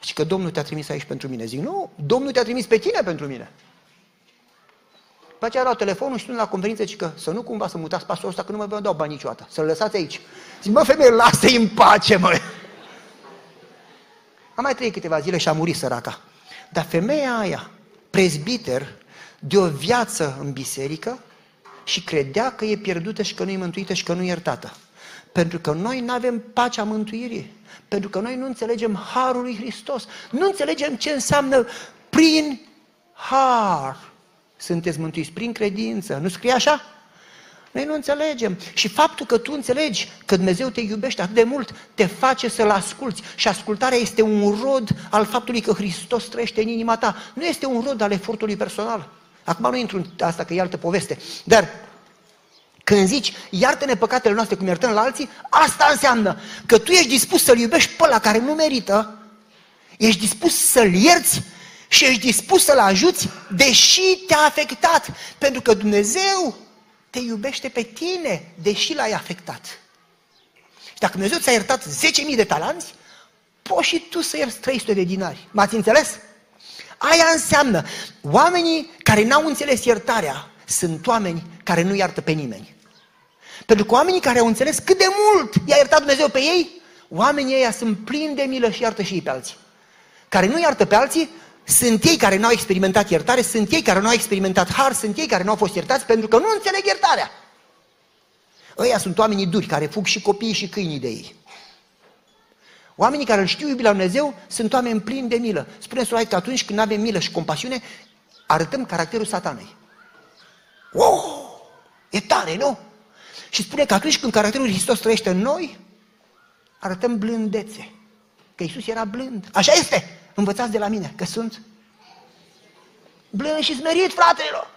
Și că Domnul te-a trimis aici pentru mine. Zic, nu, Domnul te-a trimis pe tine pentru mine. După aceea luat telefonul și spun la conferință și că să nu cumva să mutați pastorul ăsta, că nu mă dau bani niciodată. Să-l lăsați aici. Zic, mă femeie, lasă-i în pace, mă. Am mai trăit câteva zile și a murit săraca. Dar femeia aia, prezbiter, de o viață în biserică și credea că e pierdută și că nu e mântuită și că nu e iertată. Pentru că noi nu avem pacea mântuirii. Pentru că noi nu înțelegem harul lui Hristos. Nu înțelegem ce înseamnă prin har. Sunteți mântuiți prin credință. Nu scrie așa? Noi nu înțelegem. Și faptul că tu înțelegi că Dumnezeu te iubește atât de mult, te face să-L asculți. Și ascultarea este un rod al faptului că Hristos trăiește în inima ta. Nu este un rod al efortului personal. Acum nu intru în asta, că e altă poveste. Dar când zici, iartă-ne păcatele noastre cum iertăm la alții, asta înseamnă că tu ești dispus să-L iubești pe la care nu merită, ești dispus să-L ierți și ești dispus să-L ajuți, deși te-a afectat. Pentru că Dumnezeu te iubește pe tine, deși l-ai afectat. Și dacă Dumnezeu ți-a iertat 10.000 de talanți, poți și tu să ierți 300 de dinari. M-ați înțeles? Aia înseamnă, oamenii care n-au înțeles iertarea sunt oameni care nu iartă pe nimeni. Pentru că oamenii care au înțeles cât de mult i-a iertat Dumnezeu pe ei, oamenii ăia sunt plini de milă și iartă și ei pe alții. Care nu iartă pe alții, sunt ei care nu au experimentat iertare, sunt ei care nu au experimentat har, sunt ei care nu au fost iertați pentru că nu înțeleg iertarea. Ăia sunt oamenii duri care fug și copiii și câinii de ei. Oamenii care îl știu iubi la Dumnezeu sunt oameni plini de milă. Spune Sorai că atunci când avem milă și compasiune, arătăm caracterul satanei. Oh, e tare, nu? Și spune că atunci când caracterul Hristos trăiește în noi, arătăm blândețe. Că Iisus era blând. Așa este. Învățați de la mine că sunt blând și smerit, fratelor.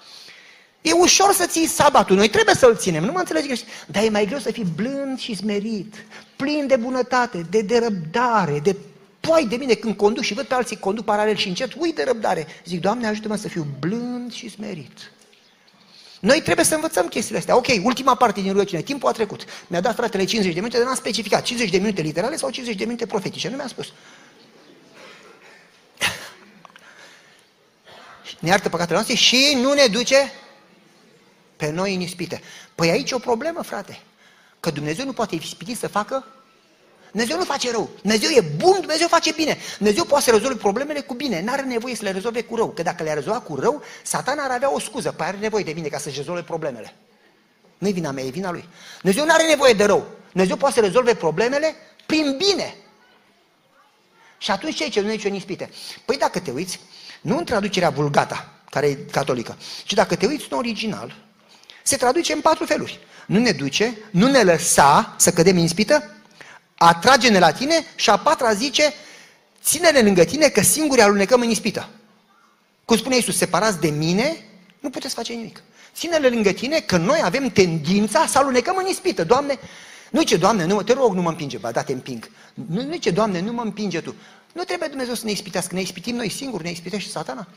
E ușor să ții sabatul, noi trebuie să-l ținem, nu mă înțelegi greșit. Dar e mai greu să fii blând și smerit, plin de bunătate, de, de răbdare, de poai de mine când conduc și văd pe alții conduc paralel și încet, ui de răbdare. Zic, Doamne, ajută-mă să fiu blând și smerit. Noi trebuie să învățăm chestiile astea. Ok, ultima parte din rugăciune, timpul a trecut. Mi-a dat fratele 50 de minute, dar n-am specificat 50 de minute literale sau 50 de minute profetice. Nu mi-a spus. Ne iartă păcatele noastre și nu ne duce pe noi în ispite. Păi aici e o problemă, frate. Că Dumnezeu nu poate ispiti să facă Dumnezeu nu face rău. Dumnezeu e bun, Dumnezeu face bine. Dumnezeu poate să rezolve problemele cu bine. N-are nevoie să le rezolve cu rău. Că dacă le-ar rezolva cu rău, satana ar avea o scuză. Păi are nevoie de mine ca să-și rezolve problemele. Nu-i vina mea, e vina lui. Dumnezeu nu are nevoie de rău. Dumnezeu poate să rezolve problemele prin bine. Și atunci ce ce nu nicio ispite? Păi dacă te uiți, nu în traducerea vulgata, care e catolică, ci dacă te uiți în original, se traduce în patru feluri. Nu ne duce, nu ne lăsa să cădem în ispită, atrage-ne la tine și a patra zice, ține-ne lângă tine că singuri alunecăm în ispită. Cum spune Iisus, separați de mine, nu puteți face nimic. Ține-le lângă tine că noi avem tendința să alunecăm în ispită. Doamne, nu ce, Doamne, nu, te rog, nu mă împinge, ba da, te împing. Nu, nu ce, Doamne, nu mă împinge Tu. Nu trebuie Dumnezeu să ne ispitească, ne ispitim noi singuri, ne ispitește satana.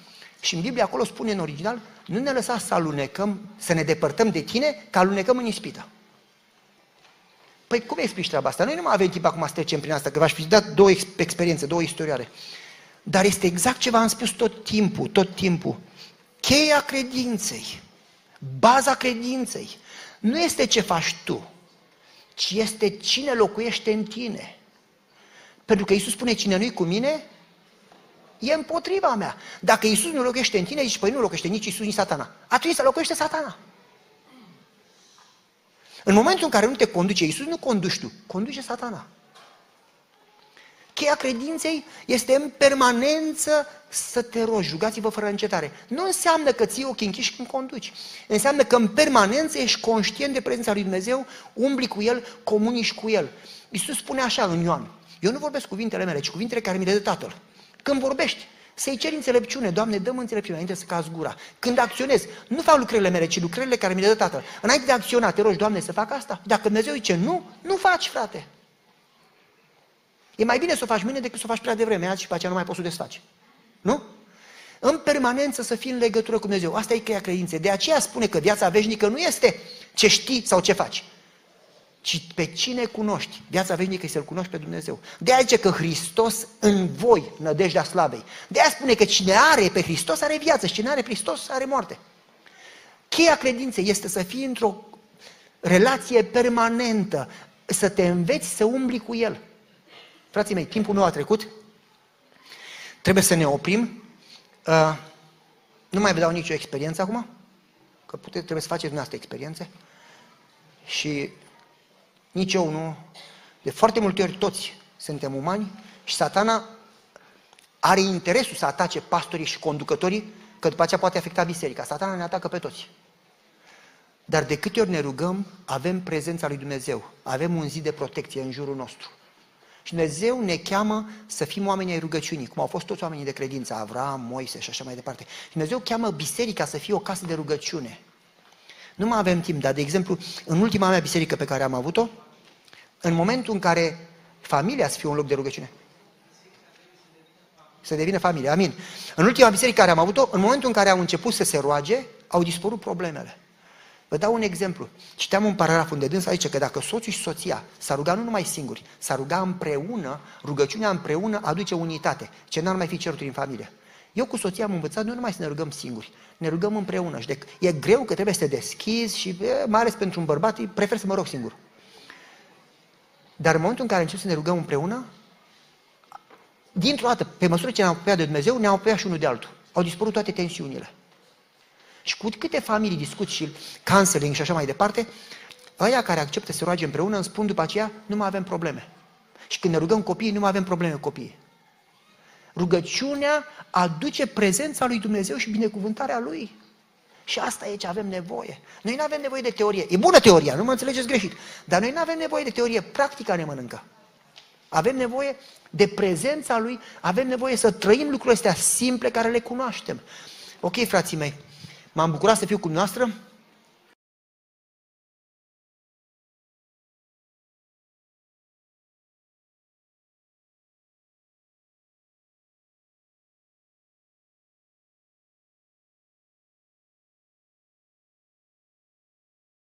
Și în Biblie acolo spune în original, nu ne lăsa să alunecăm, să ne depărtăm de tine, că alunecăm în ispită. Păi cum explici treaba asta? Noi nu mai avem timp acum să trecem prin asta, că v-aș fi dat două experiențe, două istorioare. Dar este exact ce v-am spus tot timpul, tot timpul. Cheia credinței, baza credinței, nu este ce faci tu, ci este cine locuiește în tine. Pentru că Iisus spune, cine nu-i cu mine, e împotriva mea. Dacă Iisus nu locuiește în tine, zici, păi nu locuiește nici Iisus, nici satana. Atunci să locuiește satana. În momentul în care nu te conduce Iisus, nu conduci tu, conduce satana. Cheia credinței este în permanență să te rogi, rugați-vă fără încetare. Nu înseamnă că ții ochii închiși când conduci. Înseamnă că în permanență ești conștient de prezența lui Dumnezeu, umbli cu El, comunici cu El. Iisus spune așa în Ioan, eu nu vorbesc cuvintele mele, ci cuvintele care mi le dă Tatăl. Când vorbești, să-i ceri înțelepciune, Doamne, dăm înțelepciune înainte să cazi gura. Când acționez, nu fac lucrările mele, ci lucrările care mi le dă Tatăl. Înainte de a acționa, te rogi, Doamne, să fac asta? Dacă Dumnezeu zice nu, nu faci, frate. E mai bine să o faci mâine decât să o faci prea devreme, azi și pe aceea nu mai poți să o desfaci. Nu? În permanență să fii în legătură cu Dumnezeu. Asta e cheia credinței. De aceea spune că viața veșnică nu este ce știi sau ce faci, ci pe cine cunoști. Viața veșnică este să-L cunoști pe Dumnezeu. De aia că Hristos în voi, nădejdea slavei. De aia spune că cine are pe Hristos are viață și cine are Hristos are moarte. Cheia credinței este să fii într-o relație permanentă, să te înveți să umbli cu El. Frații mei, timpul meu a trecut, trebuie să ne oprim. Uh, nu mai vă dau nicio experiență acum, că pute, trebuie să faceți dumneavoastră experiențe. Și nici eu nu. De foarte multe ori toți suntem umani și satana are interesul să atace pastorii și conducătorii, că după aceea poate afecta biserica. Satana ne atacă pe toți. Dar de câte ori ne rugăm, avem prezența lui Dumnezeu, avem un zid de protecție în jurul nostru. Și Dumnezeu ne cheamă să fim oameni ai rugăciunii, cum au fost toți oamenii de credință, Avram, Moise și așa mai departe. Și Dumnezeu cheamă biserica să fie o casă de rugăciune. Nu mai avem timp, dar de exemplu, în ultima mea biserică pe care am avut-o, în momentul în care familia să fie un loc de rugăciune, să devină familie, amin. În ultima biserică care am avut-o, în momentul în care au început să se roage, au dispărut problemele. Vă dau un exemplu. Citeam un paragraf unde dânsa aici că dacă soțul și soția s-ar ruga nu numai singuri, s-ar ruga împreună, rugăciunea împreună aduce unitate. Ce n-ar mai fi cerut în familie. Eu cu soția am învățat nu numai să ne rugăm singuri, ne rugăm împreună. Și de, e greu că trebuie să te deschizi și mai ales pentru un bărbat, prefer să mă rog singur. Dar în momentul în care începem să ne rugăm împreună, dintr-o dată, pe măsură ce ne-am apropiat de Dumnezeu, ne-am apropiat și unul de altul. Au dispărut toate tensiunile. Și cu câte familii discut și counseling și așa mai departe, ăia care acceptă să se roage împreună îmi spun după aceea, nu mai avem probleme. Și când ne rugăm copiii, nu mai avem probleme cu copiii. Rugăciunea aduce prezența lui Dumnezeu și binecuvântarea Lui. Și asta e ce avem nevoie. Noi nu avem nevoie de teorie. E bună teoria, nu mă înțelegeți greșit. Dar noi nu avem nevoie de teorie. Practica ne mănâncă. Avem nevoie de prezența Lui, avem nevoie să trăim lucrurile astea simple care le cunoaștem. Ok, frații mei, M-am bucurat să fiu cu noastră.